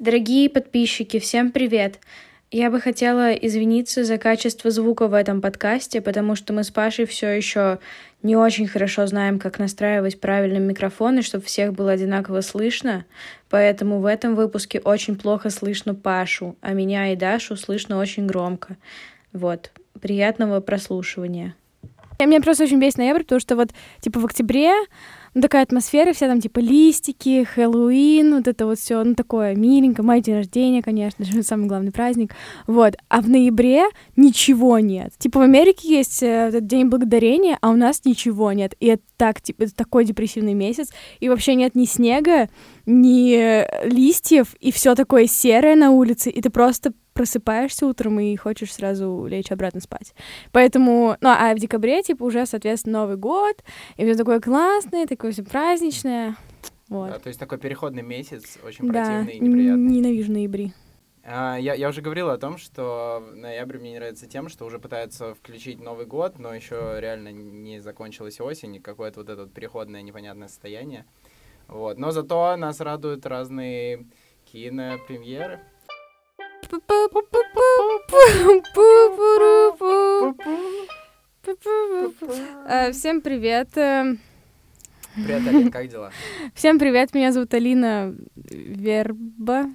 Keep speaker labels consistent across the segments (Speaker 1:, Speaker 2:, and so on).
Speaker 1: Дорогие подписчики, всем привет! Я бы хотела извиниться за качество звука в этом подкасте, потому что мы с Пашей все еще не очень хорошо знаем, как настраивать правильно микрофоны, чтобы всех было одинаково слышно. Поэтому в этом выпуске очень плохо слышно Пашу, а меня и Дашу слышно очень громко. Вот. Приятного прослушивания.
Speaker 2: Меня просто очень бесит ноябрь, потому что вот, типа, в октябре ну, такая атмосфера, вся там, типа, листики, Хэллоуин, вот это вот все, ну, такое миленько, мой день рождения, конечно же, самый главный праздник, вот. А в ноябре ничего нет. Типа, в Америке есть э, этот День Благодарения, а у нас ничего нет. И это так, типа, это такой депрессивный месяц, и вообще нет ни снега, ни листьев, и все такое серое на улице, и ты просто просыпаешься утром и хочешь сразу лечь обратно спать. Поэтому, ну, а в декабре, типа, уже, соответственно, Новый год, и все такое классное, такое все праздничное. Вот.
Speaker 3: Да, то есть такой переходный месяц, очень
Speaker 2: да,
Speaker 3: противный и неприятный.
Speaker 2: ненавижу ноябри.
Speaker 3: А, я, я уже говорил о том, что ноябрь мне не нравится тем, что уже пытаются включить Новый год, но еще реально не закончилась осень, и какое-то вот это вот переходное непонятное состояние. Вот. Но зато нас радуют разные кинопремьеры.
Speaker 2: Э, Всем привет. э,
Speaker 3: Привет, Алин, как дела?
Speaker 2: Всем привет, меня зовут Алина Верба.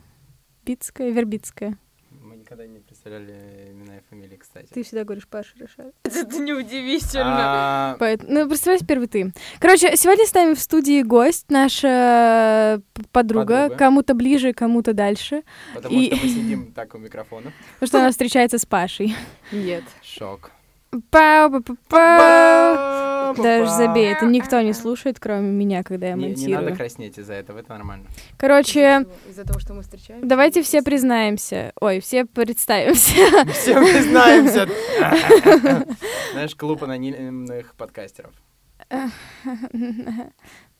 Speaker 2: Бицкая, Вербицкая.
Speaker 3: Мы никогда не представляли фамилии, кстати.
Speaker 2: Ты всегда говоришь Паша решает.
Speaker 4: Это неудивительно.
Speaker 3: А,
Speaker 2: Поэтому, ну, представляешь, первый ты. Короче, сегодня с нами в студии гость, наша п- подруга,
Speaker 3: Подруга.
Speaker 2: кому-то ближе, кому-то дальше,
Speaker 3: потому
Speaker 2: И-
Speaker 3: что мы сидим так у микрофона.
Speaker 2: потому что она встречается с Пашей.
Speaker 4: Нет.
Speaker 3: Шок.
Speaker 2: Пау, Даже
Speaker 3: Па-па.
Speaker 2: забей, это никто не слушает, кроме меня, когда я
Speaker 3: Не, не
Speaker 2: монтирую.
Speaker 3: надо краснеть из-за этого, это нормально.
Speaker 2: Короче,
Speaker 4: Из-за того, что мы встречаемся.
Speaker 2: давайте все признаемся. Ой, все представимся.
Speaker 3: Все признаемся. Знаешь, клуб анонимных подкастеров.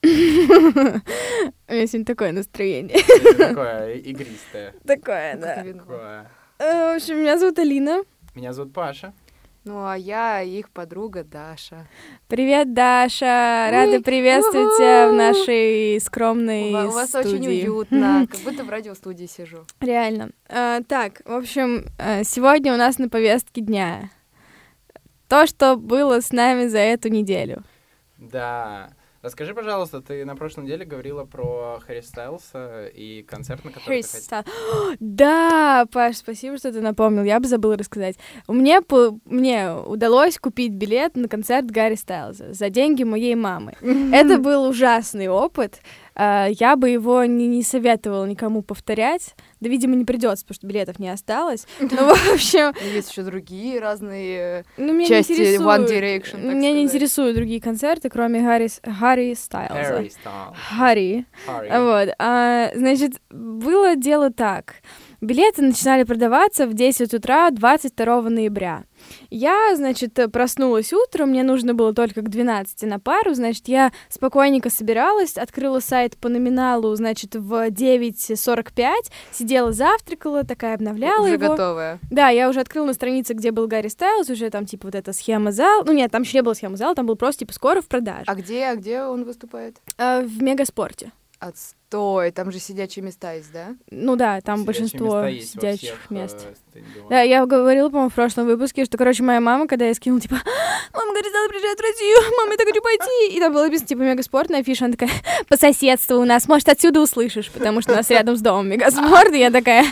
Speaker 2: У меня сегодня такое настроение.
Speaker 3: Такое игристое.
Speaker 2: Такое, да.
Speaker 3: Такое.
Speaker 2: Э, В общем, меня зовут Алина.
Speaker 3: Меня зовут Паша.
Speaker 4: Ну, а я их подруга Даша.
Speaker 2: Привет, Даша! Рада приветствовать тебя в нашей скромной
Speaker 4: У, у вас очень уютно, как будто в радиостудии сижу.
Speaker 2: Реально. Э, так, в общем, э, сегодня у нас на повестке дня то, что было с нами за эту неделю.
Speaker 3: Да. Расскажи, пожалуйста, ты на прошлой неделе говорила про Харри Стайлса и концерт, на который
Speaker 2: Harry
Speaker 3: ты хотела.
Speaker 2: Да, Паш, спасибо, что ты напомнил. Я бы забыла рассказать. Мне, по- мне удалось купить билет на концерт Гарри Стайлза за деньги моей мамы. Это был ужасный опыт. А, Я бы его не, не советовала никому повторять. Да, видимо, не придется, потому что билетов не осталось. Ну, в общем,
Speaker 4: Есть еще другие разные
Speaker 2: ну, меня
Speaker 4: части
Speaker 2: не.
Speaker 4: One Direction,
Speaker 2: Меня не
Speaker 4: сказать.
Speaker 2: интересуют другие концерты, кроме Гарри, Гарри Стайлза.
Speaker 3: Харри Стайлс.
Speaker 2: Харри.
Speaker 3: Харри.
Speaker 2: Вот, а, значит, было дело так. Билеты начинали продаваться в 10 утра 22 ноября. Я, значит, проснулась утром, мне нужно было только к 12 на пару, значит, я спокойненько собиралась, открыла сайт по номиналу, значит, в 9.45, сидела, завтракала, такая обновляла
Speaker 4: уже
Speaker 2: его.
Speaker 4: готовая.
Speaker 2: Да, я уже открыла на странице, где был Гарри Стайлз, уже там, типа, вот эта схема зал. Ну, нет, там еще не было схемы зала, там был просто, типа, скоро в продаже.
Speaker 4: А где, а где он выступает?
Speaker 2: А, в Мегаспорте.
Speaker 4: Отстой, там же сидячие места есть, да?
Speaker 2: Ну да, там
Speaker 3: Сидячие
Speaker 2: большинство
Speaker 3: места
Speaker 2: сидячих
Speaker 3: всех,
Speaker 2: мест.
Speaker 3: э.
Speaker 2: Да, я говорила, по-моему, в прошлом выпуске, что, короче, моя мама, когда я скинула, типа, мама говорит, надо приезжать в Россию, мама, я так хочу пойти. И там было написано, типа, мегаспорт на афише, она такая, по соседству у нас, может, отсюда услышишь, потому что у нас рядом с домом мегаспорт, и я такая,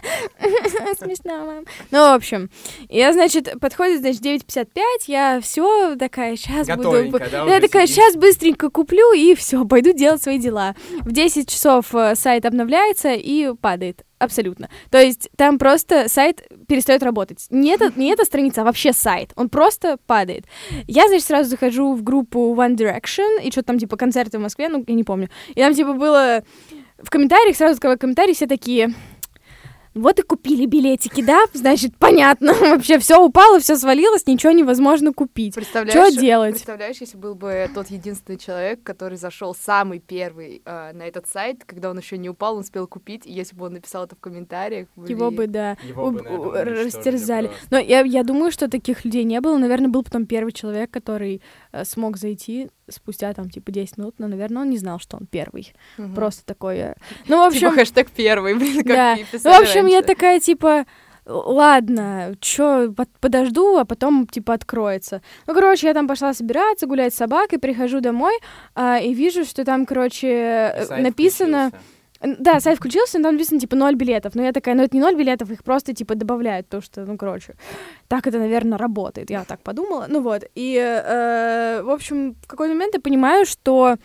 Speaker 2: смешно, мам. Ну, в общем, я, значит, подходит, значит, 9.55, я все такая, сейчас буду...
Speaker 3: Да,
Speaker 2: Я такая, сейчас быстренько куплю, и все, пойду делать свои дела. В 10 часов э, сайт обновляется и падает. Абсолютно. То есть там просто сайт перестает работать. Не эта, не эта страница, а вообще сайт. Он просто падает. Я, значит, сразу захожу в группу One Direction, и что-то там, типа, концерты в Москве, ну, я не помню. И там, типа, было... В комментариях, сразу открываю комментарии, все такие... Вот и купили билетики, да? Значит, понятно. Вообще все упало, все свалилось, ничего невозможно купить.
Speaker 4: Представляешь,
Speaker 2: Что делать?
Speaker 4: Представляешь, если был бы тот единственный человек, который зашел самый первый э, на этот сайт, когда он еще не упал, он успел купить, и если бы он написал это в комментариях,
Speaker 2: Его
Speaker 4: блин.
Speaker 2: бы, да,
Speaker 3: Его бы,
Speaker 2: уб-
Speaker 3: наверное,
Speaker 2: у-
Speaker 3: уничтожили
Speaker 2: растерзали.
Speaker 3: просто.
Speaker 2: Но я, я думаю, что таких людей не было. Наверное, был потом первый человек, который э, смог зайти спустя там типа 10 минут, но, наверное, он не знал, что он первый.
Speaker 4: Мгм.
Speaker 2: Просто такое. Ну, в
Speaker 4: Типа
Speaker 2: общем,
Speaker 4: хэштег первый, блин, как
Speaker 2: да. Ну, в общем, я
Speaker 4: раньше.
Speaker 2: такая, типа, «Л- ладно, чё, под- подожду, а потом, типа, откроется. Ну, короче, я там пошла собираться, гулять с собакой, прихожу домой, а, и вижу, что там, короче,
Speaker 3: Сайт
Speaker 2: написано...
Speaker 3: включился.
Speaker 2: Да, сайт включился, но там написано, типа, ноль билетов. Но я такая, ну, это не ноль билетов, их просто, типа, добавляют, то, что, ну, короче, так это, наверное, работает. Я так подумала. Ну, вот. И, э, в общем, в какой-то момент я понимаю, что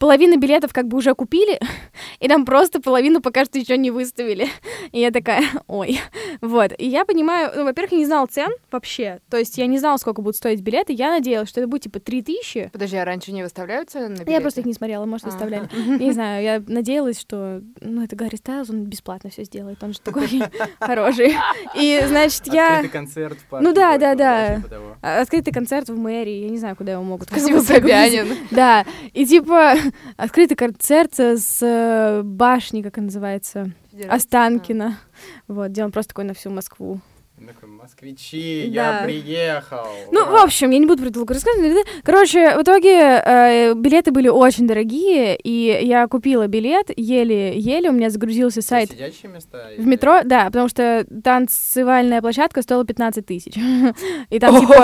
Speaker 2: половину билетов как бы уже купили, и там просто половину пока что еще не выставили. И я такая, ой. Вот. И я понимаю, ну, во-первых, я не знала цен вообще. То есть я не знала, сколько будут стоить билеты. Я надеялась, что это будет, типа, 3000.
Speaker 4: Подожди, а раньше не выставляются на билеты?
Speaker 2: Я просто их не смотрела, может, выставляли. Я не знаю, я надеялась, что, ну, это Гарри Стайлз, он бесплатно все сделает, он же такой хороший. И, значит, я...
Speaker 3: Открытый концерт в парке
Speaker 2: Ну да, да, да.
Speaker 3: того.
Speaker 2: Открытый концерт в мэрии, я не знаю, куда его могут.
Speaker 4: Спасибо. Собянин.
Speaker 2: Да, и типа открытый концерт с э, башни, как она называется, Останкина. Вот, где он просто такой на всю Москву.
Speaker 3: Он такой, москвичи,
Speaker 2: Да.
Speaker 3: я приехал.
Speaker 2: Ну,
Speaker 3: Ура!»
Speaker 2: в общем, я не буду про это долго рассказывать. Короче, в итоге э, билеты были очень дорогие, и я купила билет еле-еле, у меня загрузился сайт
Speaker 3: Сидячие места?
Speaker 2: в метро, да, потому что танцевальная площадка стоила 15 тысяч. И там типа...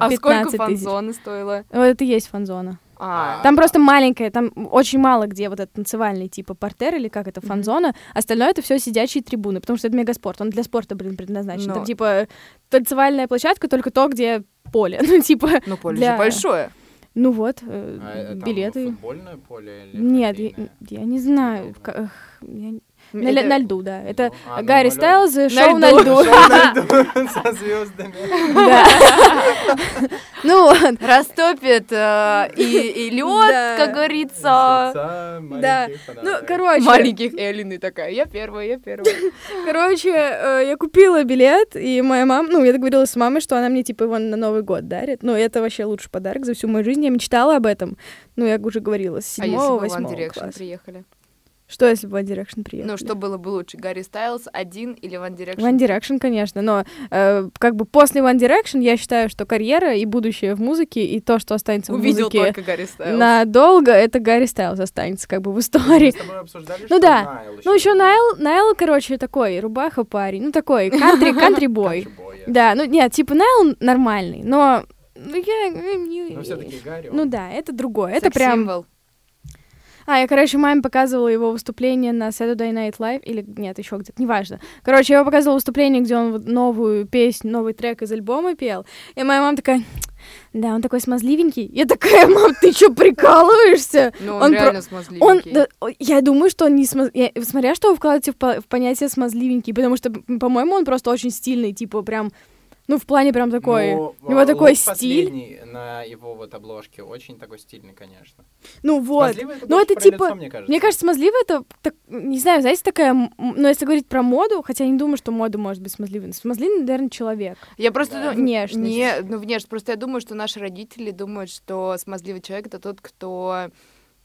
Speaker 4: А сколько
Speaker 2: 15 тысяч.
Speaker 4: фан-зоны стоило?
Speaker 2: Вот это и есть фан-зона.
Speaker 4: А,
Speaker 2: Там просто маленькая, там очень мало где вот этот танцевальный типа портер или как это, фан-зона. Остальное это все сидячие трибуны, потому что это мегаспорт, он для спорта, блин, предназначен.
Speaker 4: Но-
Speaker 2: Там типа танцевальная площадка, только то, где поле. Ну, типа,
Speaker 4: ну поле
Speaker 2: для-
Speaker 4: же большое.
Speaker 2: ну вот, э,
Speaker 3: А, э, там
Speaker 2: билеты.
Speaker 3: футбольное поле или
Speaker 2: Нет, я, я не знаю.
Speaker 3: Футбольное.
Speaker 2: ка- эх, я- На,
Speaker 4: Это-
Speaker 2: на льду, да. Это
Speaker 3: А,
Speaker 2: Гарри Стайлз, и
Speaker 4: На
Speaker 2: шоу на
Speaker 4: льду.
Speaker 3: Шоу на льду со звездами.
Speaker 2: Да. Ну вот.
Speaker 4: Растопит э, и, лед, как говорится.
Speaker 2: Да. Ну, короче,
Speaker 4: Маленьких Эллин и такая, я первая, я первая.
Speaker 2: Короче, э, я купила билет, и моя мама, ну, я договорилась с мамой, что она мне, типа, его на Новый год дарит. Ну, это вообще лучший подарок за всю мою жизнь. Я мечтала об этом. Ну, я уже говорила, с
Speaker 4: А если бы One Direction приехали?
Speaker 2: Что, если бы One Direction приехали?
Speaker 4: Ну, что было бы лучше, Гарри Стайлз один или One Direction?
Speaker 2: One Direction, конечно, но э, как бы после One Direction я считаю, что карьера и будущее в музыке, и то, что останется в
Speaker 4: Увидел
Speaker 2: музыке
Speaker 4: только Гарри Стайлз.
Speaker 2: надолго, это Гарри Стайлз останется как бы в
Speaker 3: Мы
Speaker 2: истории.
Speaker 3: с тобой обсуждали,
Speaker 2: Ну
Speaker 3: что
Speaker 2: да.
Speaker 3: Найл
Speaker 2: Ну, еще Найл, Найл, короче, такой, рубаха парень, ну, такой, кантри, кантри-бой. Да, ну нет, типа Найл нормальный, но ну, я... э,
Speaker 3: Но все-таки Гарри.
Speaker 2: Ну да, это другое. Это прям... А, я, короче, маме показывала его выступление на Saturday Night Live, или нет, еще где-то, неважно. Короче, я его показывала выступление, где он вот новую песню, новый трек из альбома пел, и моя мама такая, да, он такой смазливенький. Я такая, мам, ты что, прикалываешься?
Speaker 4: Ну, он,
Speaker 2: Он про-
Speaker 4: реально
Speaker 2: Он,
Speaker 4: смазливенький.
Speaker 2: да, о, я думаю, что он не смаз... я- смотря что вы вкладываете в, по- в понятие смазливенький, потому что, по-моему, он просто очень стильный, типа прям, ну, в плане прям такой,
Speaker 3: Ну,
Speaker 2: у него
Speaker 3: а,
Speaker 2: такой стиль.
Speaker 3: последний на его вот обложке очень такой стильный, конечно.
Speaker 2: Ну вот.
Speaker 3: Смазливый это
Speaker 2: Ну,
Speaker 3: больше
Speaker 2: это
Speaker 3: про
Speaker 2: типа-
Speaker 3: лицо, мне кажется.
Speaker 2: Мне кажется, смазливый это, так, не знаю, знаете, такая, м, ну, если говорить про моду, хотя я не думаю, что мода может быть смазливой. Смазливый, наверное, человек.
Speaker 4: Я просто
Speaker 3: Да.
Speaker 4: думаю...
Speaker 2: Внешность.
Speaker 4: Не, ну, внешность. Просто я думаю, что наши родители думают, что смазливый человек — это тот, кто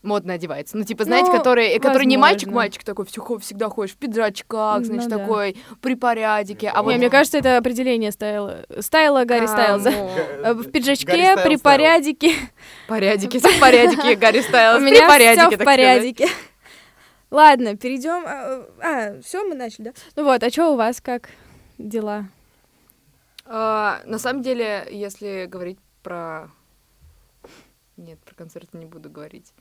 Speaker 4: модно одевается. Ну, типа, знаете,
Speaker 2: Ну,
Speaker 4: который, который не
Speaker 2: возможно.
Speaker 4: мальчик-мальчик такой, всегда ходишь в пиджачках,
Speaker 2: Ну
Speaker 4: значит,
Speaker 2: да.
Speaker 4: такой при порядке. А
Speaker 3: Не,
Speaker 4: вот...
Speaker 2: Не, мне кажется, это определение стайла, стайла Гарри Стайлза. Э, В пиджачке, при.
Speaker 4: Порядики, все в порядке, Гарри
Speaker 2: У
Speaker 4: Стайлз, при
Speaker 2: меня все в
Speaker 4: так сказать.
Speaker 2: порядке. Ладно, перейдем. А, все, мы начали, да? Ну вот, а что у вас как дела?
Speaker 4: А, на самом деле, если говорить про... Нет, про концерт не буду говорить.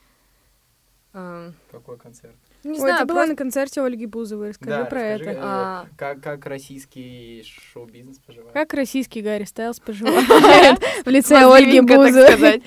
Speaker 3: Какой концерт?
Speaker 4: Не
Speaker 2: Ой,
Speaker 4: знаю,
Speaker 2: ты была
Speaker 4: просто-
Speaker 2: на концерте Ольги Бузовой, расскажи
Speaker 3: Да,
Speaker 2: про
Speaker 3: расскажи,
Speaker 2: это.
Speaker 3: э,
Speaker 4: А.
Speaker 3: Как, как российский шоу-бизнес поживает?
Speaker 2: Как российский Гарри Стайлз поживает в лице Ольги Бузовой?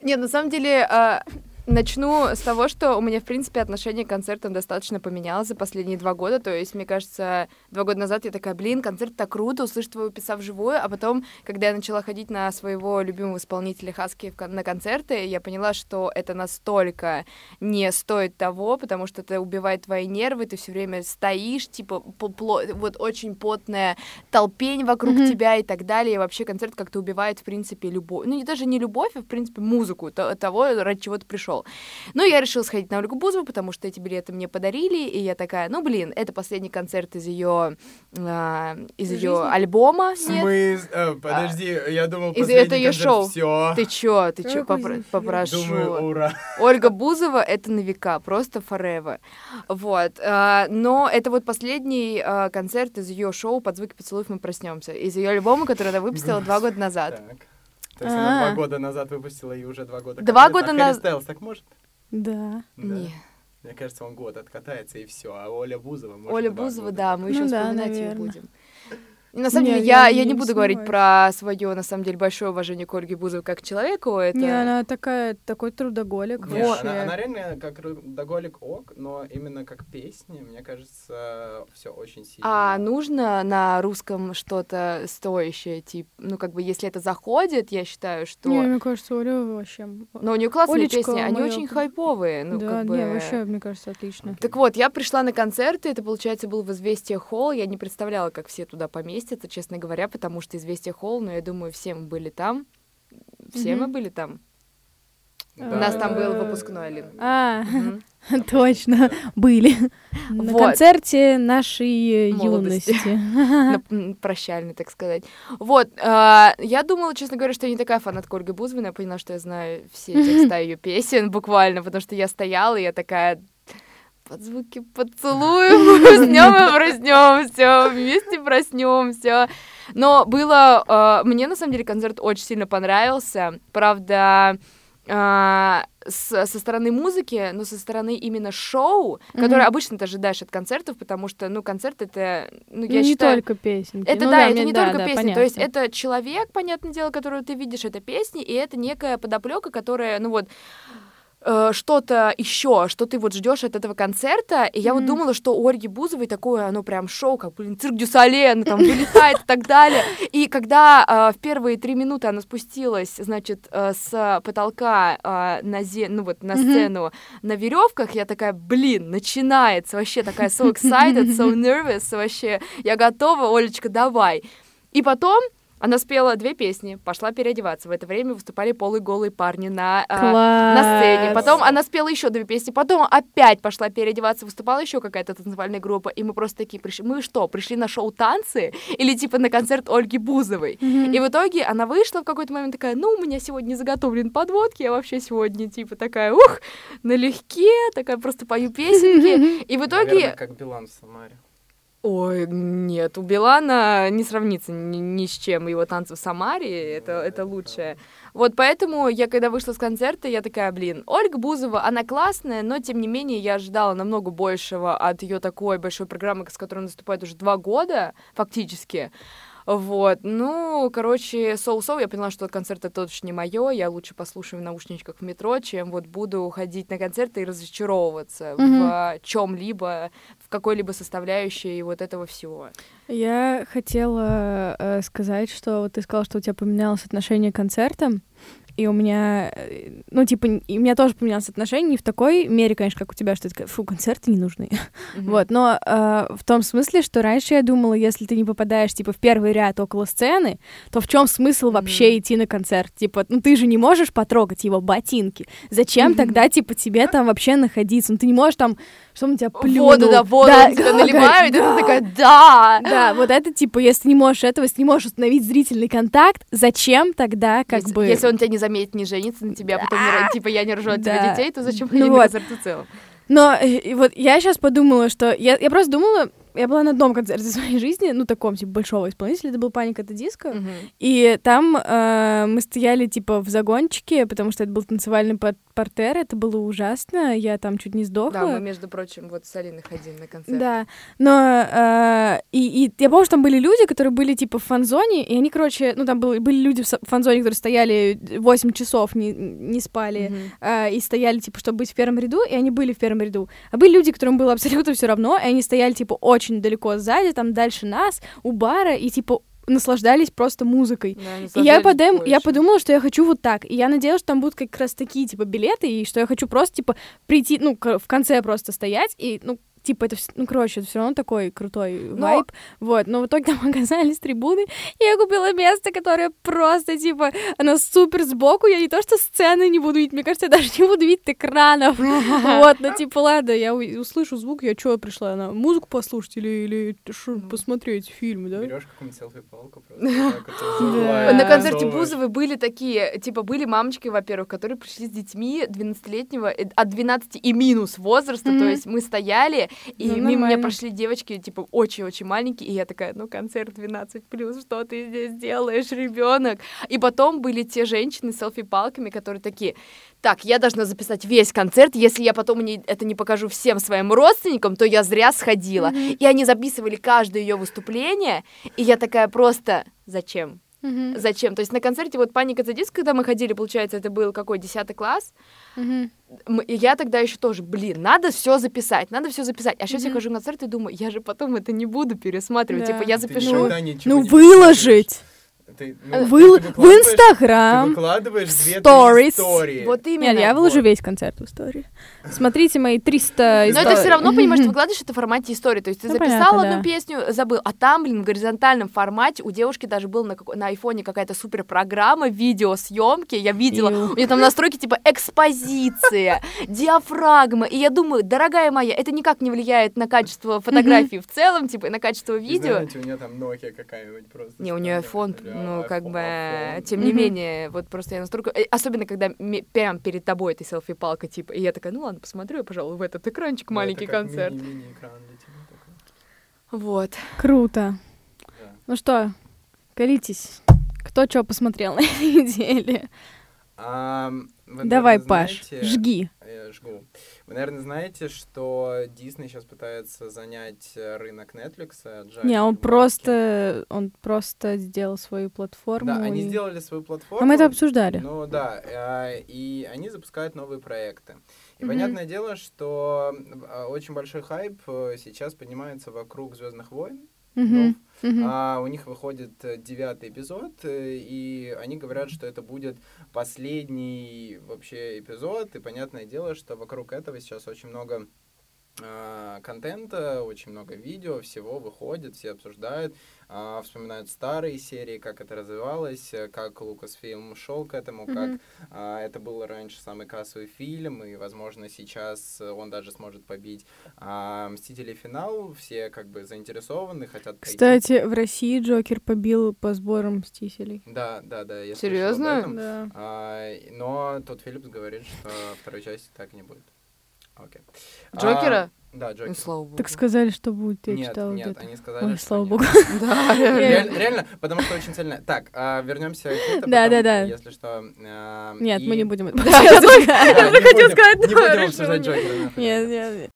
Speaker 4: Нет, на самом деле, а, Начну с того, что у меня, в принципе, отношение к концертам достаточно поменялось за последние два года. То есть, мне кажется, два года назад я такая, блин, концерт так круто, услышать твою писав вживую. А потом, когда я начала ходить на своего любимого исполнителя Хаски на концерты, я поняла, что это настолько не стоит того, потому что это убивает твои нервы, ты все время стоишь, типа, вот очень потная толпень вокруг mm-hmm. тебя и так далее. И вообще концерт как-то убивает, в принципе, любовь. Ну, не даже не любовь, а, в принципе, музыку того, ради чего ты пришел пришел. Ну, я решила сходить на Ольгу Бузову, потому что эти билеты мне подарили, и я такая, ну, блин, это последний концерт из ее а, из ее альбома.
Speaker 3: Смысл? Э, подожди, а, я думал,
Speaker 4: из это ее шоу.
Speaker 3: Все.
Speaker 4: Ты чё, ты чё, попро- попрошу.
Speaker 3: Думаю, ура.
Speaker 4: Ольга Бузова это на века, просто forever. Вот, а, но это вот последний а, концерт из ее шоу «Под звуки поцелуев мы проснемся», из ее альбома, который она выпустила два года назад.
Speaker 3: Так. То есть она два года назад выпустила и уже два года
Speaker 4: Два года назад.
Speaker 3: Стайлз так может?
Speaker 2: Да.
Speaker 4: Не.
Speaker 3: Мне кажется, он год откатается и все. А Оля Бузова может
Speaker 4: Оля Бузова, да, мы еще
Speaker 2: ну,
Speaker 4: вспоминать ее будем. На самом
Speaker 2: не,
Speaker 4: деле, я, я,
Speaker 2: я
Speaker 4: не буду говорить про свое, на самом деле, большое уважение к Ольге Бузовой как к человеку. Это...
Speaker 2: Не, она такая, такой трудоголик.
Speaker 3: Не, она, она реально как трудоголик ок, но именно как песни, мне кажется, все очень сильно.
Speaker 4: А нужно на русском что-то стоящее, типа, ну, как бы, если это заходит, я считаю, что...
Speaker 2: Не, мне кажется, Оля вообще...
Speaker 4: Но у нее классные
Speaker 2: Олечка
Speaker 4: песни, они
Speaker 2: моя...
Speaker 4: очень хайповые. Ну,
Speaker 2: да,
Speaker 4: как бы...
Speaker 2: не, вообще, мне кажется, отлично.
Speaker 4: Так вот, я пришла на концерты, это, получается, был в «Известия Холл», я не представляла, как все туда поместятся, честно говоря, потому что «Известия Холл», но я думаю, все мы были там. Все mm-hmm. мы были там. Да. У нас там был выпускной, Алин.
Speaker 2: А, точно, были. На концерте нашей юности.
Speaker 4: Прощальный, так сказать. Вот, а, я думала, честно говоря, что я не такая фанатка Ольги Бузовой, я поняла, что я знаю все текста ее песен буквально, потому что я стояла, и я такая, под звуки поцелуем, с днем проснемся, вместе проснемся. Но было... Э, мне, на самом деле, концерт очень сильно понравился. Правда, э, с, со стороны музыки, но со стороны именно шоу, mm-hmm. которое обычно ты ожидаешь от концертов, потому что, ну, концерт это, ну, я
Speaker 2: не
Speaker 4: считаю...
Speaker 2: только песни.
Speaker 4: Это,
Speaker 2: ну,
Speaker 4: да,
Speaker 2: да,
Speaker 4: это не
Speaker 2: да,
Speaker 4: только
Speaker 2: да,
Speaker 4: песни,
Speaker 2: понятно.
Speaker 4: то есть это человек, понятное дело, которого ты видишь, это песни, и это некая подоплека, которая, ну, вот э, что-то еще, что ты вот ждешь от этого концерта, и я mm-hmm. вот думала, что у Ольги Бузовой такое, оно прям шоу, как, блин, цирк Дюсален, там вылетает и так далее. И когда э, в первые три минуты она спустилась, значит, э, с потолка э, на, зе... ну, вот, на сцену mm-hmm. на веревках, я такая, блин, начинается, вообще такая so excited, so nervous, вообще, я готова, Олечка, давай. И потом она спела две песни, пошла переодеваться. В это время выступали полуголые парни на, э, на сцене. Потом она спела еще две песни, потом опять пошла переодеваться, выступала еще какая-то танцевальная группа. И мы просто такие пришли. Мы что, пришли на шоу танцы или типа на концерт Ольги Бузовой? Mm-hmm. И в итоге она вышла в какой-то момент такая, ну, у меня сегодня заготовлен подводки, я вообще сегодня типа такая, ух, налегке, такая просто пою песенки. И в итоге...
Speaker 3: Наверное, как Билан в Самаре.
Speaker 4: Ой, нет, у Билана не сравнится ни, ни с чем его танцы в Самаре, это, это лучшее. Вот поэтому я, когда вышла с концерта, я такая, блин, Ольга Бузова, она классная, но тем не менее я ожидала намного большего от ее такой большой программы, с которой наступает уже два года, фактически. Вот, ну, короче, соу-соу, я поняла, что концерт это точно не мое, я лучше послушаю в наушничках в метро, чем вот буду ходить на концерты и разочаровываться mm-hmm. в чем-либо, в какой-либо составляющей вот этого всего.
Speaker 2: Я хотела э, сказать, что вот ты сказала, что у тебя поменялось отношение к концертам и у меня, э, ну, типа, и у меня тоже поменялось отношение не в такой мере, конечно, как у тебя, что это, фу, концерты не нужны. Mm-hmm. вот, но э, в том смысле, что раньше я думала, если ты не попадаешь, типа, в первый ряд около сцены, то в чем смысл mm-hmm. вообще идти на концерт? Типа, ну, ты же не можешь потрогать его ботинки. Зачем mm-hmm. тогда, типа, тебе там вообще находиться? Ну, ты не можешь там, что он тебя плюнул.
Speaker 4: Воду, да, воду да, тебя наливают, да. и ты такая, да!
Speaker 2: Да, вот это, типа, если не можешь этого, если не можешь установить зрительный контакт, зачем тогда, как
Speaker 4: если,
Speaker 2: бы...
Speaker 4: Если он тебя не заметит, не женится на тебя, а потом, типа, я не рожу от тебя детей, то зачем ходить ну на концерт в целом?
Speaker 2: Но и вот я сейчас подумала, что... Я, я просто думала, я была на одном концерте своей жизни, ну, таком, типа, большого исполнителя, это был «Паника это диско»,
Speaker 4: Мгм.
Speaker 2: и там э, мы стояли, типа, в загончике, потому что это был танцевальный портер, это было ужасно, я там чуть не сдохла.
Speaker 4: Да, мы, между прочим, вот с Алиной ходили на концерт.
Speaker 2: Да, но э, и, и я помню, что там были люди, которые были типа в фан-зоне, и они, короче, ну там был- были люди в фан-зоне, которые стояли 8 часов, не, не спали,
Speaker 4: Мгм.
Speaker 2: э, и стояли, типа, чтобы быть в первом ряду, и они были в первом ряду. А были люди, которым было абсолютно все равно, и они стояли, типа, очень далеко сзади, там дальше нас, у бара, и, типа, наслаждались просто музыкой.
Speaker 4: Да,
Speaker 2: И я, подем, я подумала, что я хочу вот так. И я надеялась, что там будут как раз такие, типа, билеты, и что я хочу просто, типа, прийти, ну, в конце просто стоять, и, ну, типа, это, ну, короче, это все равно такой крутой
Speaker 4: Но-
Speaker 2: вайб. Вот, но в итоге там оказались трибуны, и я купила место, которое просто, типа, оно супер сбоку, я не то что сцены не буду видеть, мне кажется, я даже не буду видеть экранов. Вот, ну, типа, ладно, я услышу звук, я что пришла, на музыку послушать или, или
Speaker 4: Ну.
Speaker 2: посмотреть фильм, да?
Speaker 3: Берешь какую-нибудь селфи-палку просто.
Speaker 4: На концерте. Бузовой были такие, типа, были мамочки, во-первых, которые пришли с детьми 12-летнего, э, от 12 и минус возраста, то есть мы стояли, и
Speaker 2: Ну,
Speaker 4: мимо меня прошли девочки, типа, очень-очень маленькие, и я такая, ну, концерт 12 плюс, что ты здесь делаешь, ребенок? И потом были те женщины с селфи-палками, которые такие, так, я должна записать весь концерт, если я потом не- это не покажу всем своим родственникам, то я зря сходила. И они записывали каждое ее выступление, и я такая просто, зачем?
Speaker 2: Мгм.
Speaker 4: Зачем? То есть на концерте вот «Паника за диск», когда мы ходили, получается, это был какой, 10 класс, м- и я тогда еще тоже, блин, надо все записать, надо все записать. А сейчас я
Speaker 2: Мгм.
Speaker 4: хожу на концерт и думаю, я же потом это не буду пересматривать.
Speaker 2: Да.
Speaker 4: Типа я запишу.
Speaker 2: Ну,
Speaker 3: не
Speaker 2: выложить.
Speaker 3: Ты,
Speaker 4: Э,
Speaker 3: ну,
Speaker 2: Выл-
Speaker 3: ты
Speaker 2: в Инстаграм.
Speaker 3: Ты выкладываешь две
Speaker 2: Stories.
Speaker 3: истории.
Speaker 4: Вот именно.
Speaker 2: Нет, я выложу
Speaker 3: Вот.
Speaker 2: весь концерт в истории. Смотрите мои 300
Speaker 4: Но это все равно, понимаешь, ты выкладываешь это в формате истории. То есть ты
Speaker 2: Ну,
Speaker 4: записал
Speaker 2: понятно,
Speaker 4: одну
Speaker 2: да.
Speaker 4: песню, забыл, а там, блин, в горизонтальном формате у девушки даже был на, на айфоне какая-то супер программа видеосъемки. Я видела,
Speaker 2: Ю.
Speaker 4: у нее там настройки типа экспозиция, диафрагма. И я думаю, дорогая моя, это никак не влияет на качество фотографии в целом, типа, и на качество видео.
Speaker 3: знаете, у нее там Nokia какая-нибудь просто.
Speaker 4: Не, у нее iPhone, ну, как
Speaker 3: iPhone,
Speaker 4: бы, тем не менее, вот просто я настолько... э, Особенно, когда ме- прям перед тобой эта селфи-палка, типа, и я такая, ну ладно, посмотрю я, пожалуй, в этот экранчик, маленький
Speaker 3: как
Speaker 4: концерт. Вот.
Speaker 2: Круто. Ну что, колитесь. Кто что посмотрел на этой неделе?
Speaker 3: Вы,
Speaker 2: Давай,
Speaker 3: наверное,
Speaker 2: Паш,
Speaker 3: знаете-
Speaker 2: жги.
Speaker 3: Я жгу. Вы, наверное, знаете, что Дисней сейчас пытается занять э, рынок Netflix. отжать
Speaker 2: Не, он просто, он просто сделал свою платформу.
Speaker 3: Да, они
Speaker 2: и-
Speaker 3: сделали свою платформу.
Speaker 2: А мы это обсуждали.
Speaker 3: Ну да, и они запускают новые проекты. И
Speaker 2: Мгм.
Speaker 3: понятное дело, что очень большой хайп э, сейчас поднимается вокруг Звездных войн.
Speaker 2: Мгм, мгм.
Speaker 3: А у них выходит э, девятый эпизод, э, и они говорят, что это будет последний вообще эпизод, и понятное дело, что вокруг этого сейчас очень много а, контента, очень много видео, всего выходит, все обсуждают, а, вспоминают старые серии, как это развивалось, э, как Лукасфильм шел к этому, как
Speaker 2: Мгм.
Speaker 3: а, это был раньше самый кассовый фильм, и, возможно, сейчас э, он даже сможет побить а, «Мстители. Финал». Все как бы заинтересованы, хотят пойти.
Speaker 2: Кстати, в России Джокер побил по сборам Мстителей.
Speaker 3: Да, да, да, я слышал об
Speaker 4: Серьезно?
Speaker 3: этом.
Speaker 2: Да.
Speaker 3: А, но тот Филлипс говорит, что второй части так не будет. Окей.
Speaker 4: Джокера?
Speaker 3: А, да,
Speaker 4: Ну,
Speaker 3: Джокер.
Speaker 4: слава богу.
Speaker 2: Так сказали, что будет, я
Speaker 3: нет,
Speaker 2: читала
Speaker 3: нет,
Speaker 2: где-то.
Speaker 3: они сказали,
Speaker 2: Ой,
Speaker 3: что
Speaker 2: слава богу.
Speaker 4: Да, реально.
Speaker 3: Потому что очень сильно. Так, а, вернемся к.
Speaker 2: Да, да, да.
Speaker 3: Если что. а,
Speaker 2: Нет, мы не будем
Speaker 4: я тоже хотела
Speaker 3: будем-
Speaker 4: сказать,
Speaker 3: Не будем обсуждать Джокера.
Speaker 2: нет, нет.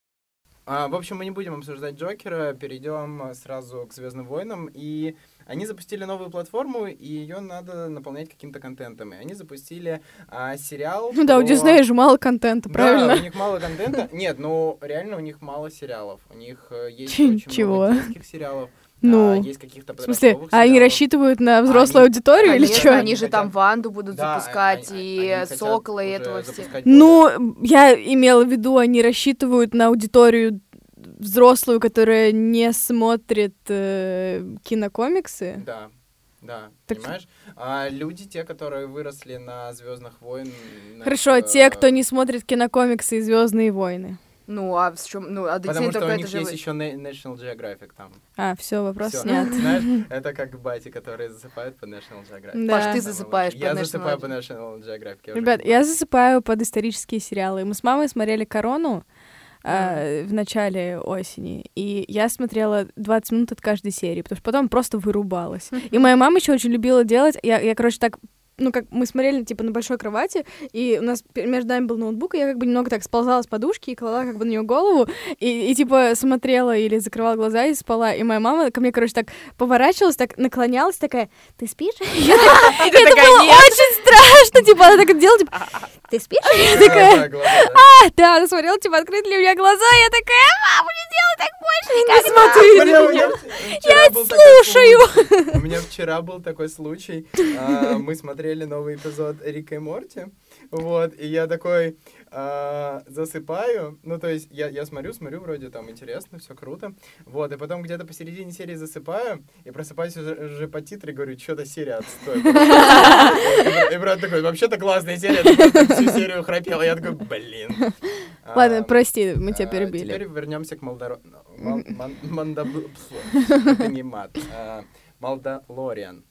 Speaker 3: А, в общем, мы не будем обсуждать Джокера, перейдем сразу к Звездным войнам. И они запустили новую платформу, и ее надо наполнять каким-то контентом. И они запустили а, сериал.
Speaker 2: Ну да, у
Speaker 3: про-
Speaker 2: Диснея же мало контента,
Speaker 3: Да,
Speaker 2: правильно?
Speaker 3: у них мало контента. Нет, ну реально у них мало сериалов. У них э, есть очень
Speaker 2: чего?
Speaker 3: много детских сериалов.
Speaker 2: Ну,
Speaker 3: а, есть каких-то
Speaker 2: В смысле, а они
Speaker 3: сериалов.
Speaker 2: рассчитывают на взрослую
Speaker 3: Они-
Speaker 2: аудиторию или
Speaker 4: Конечно,
Speaker 2: что?
Speaker 4: они же там
Speaker 3: хотят-
Speaker 4: Ванду будут
Speaker 3: Да,
Speaker 4: запускать,
Speaker 3: они-
Speaker 4: и
Speaker 3: они
Speaker 4: Сокола, и этого все.
Speaker 2: Ну, я имела в виду, они рассчитывают на аудиторию взрослую, которая не смотрит э, кинокомиксы.
Speaker 3: Да, да,
Speaker 2: Так-
Speaker 3: понимаешь? А люди, те, которые выросли на Звездных войн.
Speaker 2: Хорошо, те, кто не смотрит кинокомиксы и Звездные войны.
Speaker 4: Ну, а в чем? Ну, а
Speaker 3: Потому что у них
Speaker 4: же...
Speaker 3: есть еще National Geographic там.
Speaker 2: А, все, вопрос
Speaker 3: Всё.
Speaker 2: снят.
Speaker 3: Знаешь, это как бати, которые засыпают по National Geographic.
Speaker 2: Да.
Speaker 4: Паш, ты засыпаешь
Speaker 3: лучшее. Я
Speaker 4: под National
Speaker 3: засыпаю по National Geographic. я
Speaker 2: Ребят, я засыпаю под исторические сериалы. Мы с мамой смотрели «Корону», э, в начале осени. И я смотрела 20 минут от каждой серии, потому что потом просто вырубалась. И моя мама еще очень любила делать. Я, я короче, так ну, как мы смотрели, типа, на большой кровати, и у нас между нами был ноутбук, и я как бы немного так сползала с подушки и клала как бы на нее голову, и, и, типа, смотрела или закрывала глаза и спала. И моя мама ко мне, короче, так поворачивалась, так наклонялась, такая, ты спишь? Я Это было очень страшно, типа, она так делала, типа, ты спишь? Я такая. «А, да, она смотрела, типа, открыты ли у меня глаза, я такая, мама, не делай так больше
Speaker 4: Не
Speaker 2: никогда.
Speaker 4: смотри
Speaker 3: Бля,
Speaker 4: на меня.
Speaker 3: такой
Speaker 2: слушаю.
Speaker 3: У меня вчера был такой случай. а, Мы смотрели новый эпизод Рика и Морти. Вот, и я такой а, засыпаю. Ну, то есть, я, я смотрю, смотрю, вроде там интересно, все круто. Вот, и потом где-то посередине серии засыпаю, и просыпаюсь уже, уже по титру и говорю, что-то серия отстой. И- брат такой, вообще-то классная серия, всю серию храпел. Я такой, блин.
Speaker 2: Ладно,
Speaker 3: А,
Speaker 2: прости, мы тебя
Speaker 3: а,
Speaker 2: перебили.
Speaker 3: Теперь вернемся к Молдаро... Мал- ман- Мандабл- Это не мат. Малдалориан.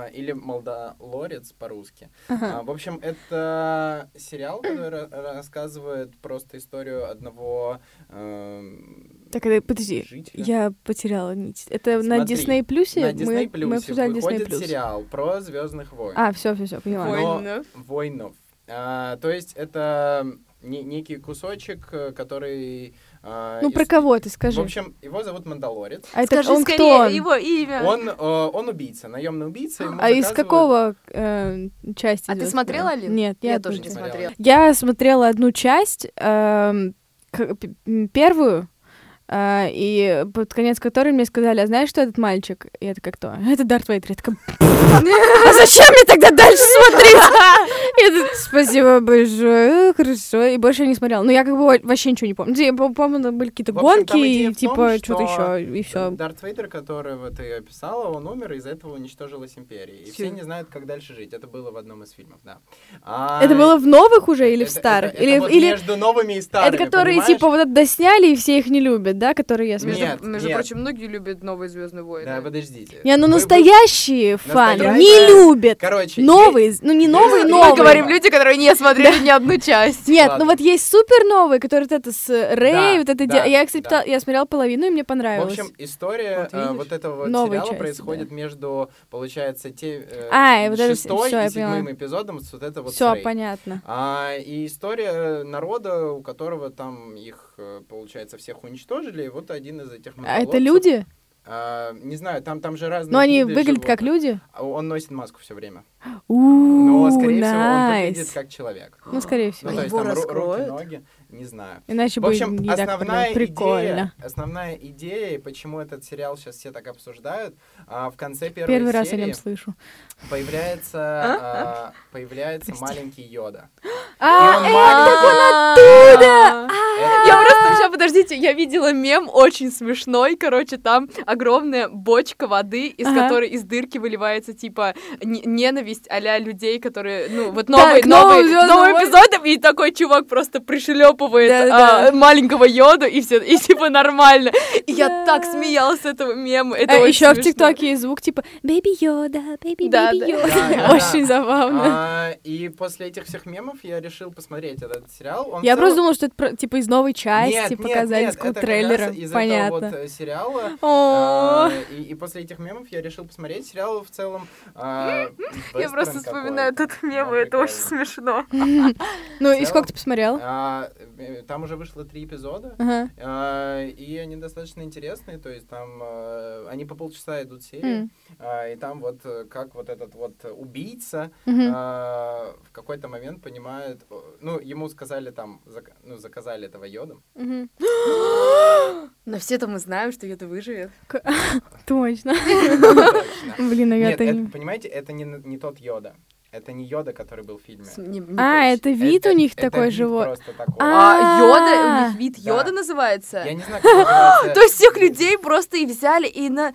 Speaker 3: А, Или Молдалорец по-русски. А, В общем, это сериал, который ра- рассказывает просто историю одного эм,
Speaker 2: Так, это, подожди,
Speaker 3: жителя.
Speaker 2: я потеряла нить. Это на
Speaker 3: Смотри,
Speaker 2: Disney Плюсе?
Speaker 3: На
Speaker 2: Мы-
Speaker 3: Disney
Speaker 2: Мы
Speaker 3: Плюсе
Speaker 2: обсуждали Disney
Speaker 3: выходит
Speaker 2: Плюс.
Speaker 3: сериал про Звездных войн.
Speaker 2: А, все, все, все, поняла.
Speaker 4: Ой.
Speaker 3: Но-
Speaker 4: Войнов.
Speaker 3: Войнов. А, то есть это не- некий кусочек, э, который... а,
Speaker 2: Ну,
Speaker 3: из-
Speaker 2: про кого ты скажи?
Speaker 3: В общем, его зовут Мандалорец.
Speaker 2: а это
Speaker 4: Скажи
Speaker 2: он
Speaker 4: скорее
Speaker 2: кто он?
Speaker 4: его имя.
Speaker 3: Он, э, он убийца, наемный убийца.
Speaker 2: А из
Speaker 3: заказывают-
Speaker 2: какого э, части?
Speaker 4: А ты
Speaker 2: «Звёздных
Speaker 4: смотрела,
Speaker 2: войн»?
Speaker 4: Алин?
Speaker 2: Нет,
Speaker 4: Я
Speaker 2: я
Speaker 4: тоже не
Speaker 3: смотрела.
Speaker 4: смотрела.
Speaker 2: Я смотрела одну часть, м, первую, и под конец которой мне сказали, а знаешь, что этот мальчик? И я такая, кто? Это Дарт Вейдер. Я такая, а зачем мне тогда дальше смотреть? Спасибо большое, хорошо. И больше я не смотрела. Но я как бы во- вообще ничего не помню. Я по- помню, там были какие-то гонки,
Speaker 3: идея
Speaker 2: и типа что-то
Speaker 3: что
Speaker 2: еще, и все.
Speaker 3: Дарт Вейдер, которого ты описала, он умер, и из-за этого уничтожилась империя. И все не знают, как дальше жить. Это было в одном из фильмов, да. А,
Speaker 2: Это было в новых уже или в
Speaker 3: это-
Speaker 2: старых?
Speaker 3: это-
Speaker 2: Или
Speaker 3: это между новыми и старыми,
Speaker 2: это которые типа вот это досняли, и все их не любят, да, которые я смотрю?
Speaker 3: Нет,
Speaker 4: Между, между
Speaker 3: нет.
Speaker 4: прочим, многие любят новые Звездные войны.
Speaker 3: Да, подождите.
Speaker 2: Не, ну
Speaker 3: Вы-
Speaker 2: настоящие фаны
Speaker 3: Настоящие-
Speaker 2: не любят.
Speaker 3: Короче,
Speaker 2: Новые, ну не новые,
Speaker 3: есть-
Speaker 4: Мы
Speaker 2: новые.
Speaker 4: говорим люди, которые не смотрели ни одну часть.
Speaker 2: Нет,
Speaker 3: Ладно.
Speaker 2: ну вот есть супер новые, которые вот это с Рэй,
Speaker 3: Да,
Speaker 2: вот это Я, кстати, я смотрела половину, и мне
Speaker 3: В
Speaker 2: понравилось.
Speaker 3: общем, история
Speaker 2: Вот
Speaker 3: э, этого вот
Speaker 2: Новой
Speaker 3: сериала
Speaker 2: части,
Speaker 3: происходит между, получается, те, э,
Speaker 2: А, и вот это
Speaker 3: шестой и седьмым эпизодом с вот это вот
Speaker 2: Все понятно.
Speaker 3: А, и история народа, у которого там их, получается, всех уничтожили, и вот один из этих
Speaker 2: А это люди?
Speaker 3: а, не знаю, там, там же разные
Speaker 2: Но они
Speaker 3: виды
Speaker 2: выглядят как
Speaker 3: животных.
Speaker 2: люди?
Speaker 3: А Он носит маску все время.
Speaker 2: Ууу,
Speaker 3: Но, скорее всего, он выглядит как человек.
Speaker 2: Ну, скорее всего.
Speaker 3: Ну, то есть
Speaker 4: Его
Speaker 3: там ру- руки,
Speaker 4: раскроют?
Speaker 3: ноги, не знаю.
Speaker 2: Иначе
Speaker 3: В общем,
Speaker 2: не так
Speaker 3: основная
Speaker 2: прям прикольно.
Speaker 3: идея, основная идея, почему этот сериал сейчас все так обсуждают, а, в конце первой
Speaker 2: Первый раз о
Speaker 3: серии
Speaker 2: нем слышу.
Speaker 3: появляется, а, появляется маленький Йода.
Speaker 2: А,
Speaker 3: он
Speaker 2: это
Speaker 3: маленький.
Speaker 2: он
Speaker 4: оттуда!
Speaker 3: Это-
Speaker 4: Я просто, сейчас, подождите, я видела мем очень смешной, короче, там огромная бочка воды, из
Speaker 2: Ага.
Speaker 4: которой из дырки выливается, типа, ненависть а людей, которые, ну, вот
Speaker 2: Да,
Speaker 4: новый,
Speaker 2: к новым
Speaker 4: новый,
Speaker 2: «Звездным
Speaker 4: новый
Speaker 2: войнам».
Speaker 4: эпизод, и такой чувак просто пришлепывает
Speaker 2: Да-да-да.
Speaker 4: а, маленького йоду, и все, и типа нормально. И я
Speaker 2: Да.
Speaker 4: так смеялась с этого мема, это
Speaker 2: А, еще в
Speaker 4: смешно.
Speaker 2: ТикТоке есть звук типа «Бэби Йода, бэби,
Speaker 4: Да, да.
Speaker 2: Йода».
Speaker 3: Да, да,
Speaker 2: Очень
Speaker 3: да.
Speaker 2: забавно.
Speaker 3: А, и после этих всех мемов я решил посмотреть этот сериал. Он в
Speaker 2: Я
Speaker 3: целом-
Speaker 2: просто думала, что это типа из новой части
Speaker 3: Нет, нет,
Speaker 2: показали,
Speaker 3: нет, раз
Speaker 2: трейлера.
Speaker 3: из
Speaker 2: Понятно.
Speaker 3: этого вот э, сериала. А, и, и после этих мемов я решил посмотреть сериал в целом. а,
Speaker 4: Я просто вспоминаю этот мем, это очень смешно.
Speaker 2: Ну и сколько ты посмотрел?
Speaker 3: А, э, там уже вышло три эпизода. А, и они достаточно интересные, то есть там э, они по полчаса идут серии, а, и там вот как вот этот вот убийца в какой-то момент понимает, ну ему сказали там, ну заказали этого йода,
Speaker 2: Мгм.
Speaker 4: Но все-то мы знаем, что это выживет.
Speaker 2: Точно. Блин, а
Speaker 3: это,
Speaker 2: не...
Speaker 3: понимаете, это не, не тот йода. Это не йода, который был в фильме.
Speaker 4: С- не- не
Speaker 2: А, это вид у них
Speaker 3: это
Speaker 2: такой живой.
Speaker 3: такой.
Speaker 4: А, Йода, у них вид
Speaker 3: Да.
Speaker 4: Йода называется?
Speaker 3: Я не знаю, как называется.
Speaker 4: То есть всех людей просто и взяли и на...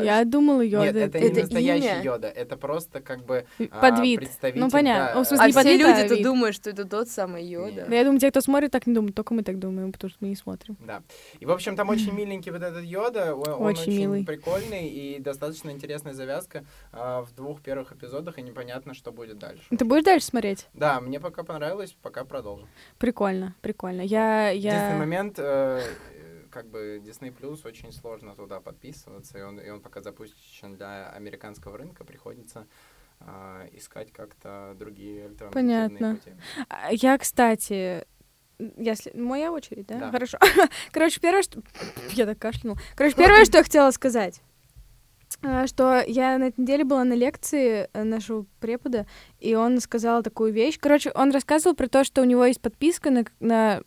Speaker 2: Я думала, йода.
Speaker 3: Нет, это,
Speaker 4: это
Speaker 3: не настоящий
Speaker 4: имя?
Speaker 3: йода, это просто как бы а,
Speaker 2: Подвид.
Speaker 3: представитель,
Speaker 2: Ну, понятно.
Speaker 3: да,
Speaker 2: Ну, в смысле,
Speaker 4: А
Speaker 2: не
Speaker 4: все
Speaker 2: а
Speaker 4: люди-то
Speaker 2: вид.
Speaker 4: думают, что это тот самый Йода.
Speaker 2: Да, я думаю, те, кто смотрит, так не думают, только мы так думаем, потому что мы не смотрим.
Speaker 3: Да. И, в общем, там очень миленький вот этот йода, он
Speaker 2: Очень
Speaker 3: очень,
Speaker 2: милый.
Speaker 3: прикольный и достаточно интересная завязка а, в двух первых эпизодах, и непонятно, что будет дальше.
Speaker 2: Ты будешь дальше смотреть?
Speaker 3: Да, мне пока понравилось, пока продолжим.
Speaker 2: Прикольно, прикольно. Я,
Speaker 3: Единственный
Speaker 2: я...
Speaker 3: момент, э, э, как бы Disney Plus очень сложно туда подписываться, и он, и он пока запущен для американского рынка, приходится а, искать как-то другие альтернативные
Speaker 2: Понятно.
Speaker 3: пути.
Speaker 2: А, Я, кстати, я сли- Моя очередь, да?
Speaker 3: Да.
Speaker 2: Хорошо. Короче, первое, что... Я так кашлянула. Короче, первое, что я хотела сказать, а, что я на этой неделе была на лекции э, нашего препода, и он сказал такую вещь. Короче, он рассказывал про то, что у него есть подписка на, на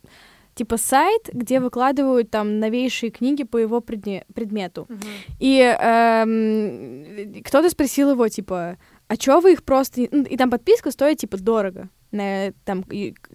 Speaker 2: типа сайт, где выкладывают там новейшие книги по его предме- предмету.
Speaker 4: Мгм.
Speaker 2: И эм, кто-то спросил его, типа, а чё вы их просто... не-» Ну, И там подписка стоит, типа, дорого. На, там,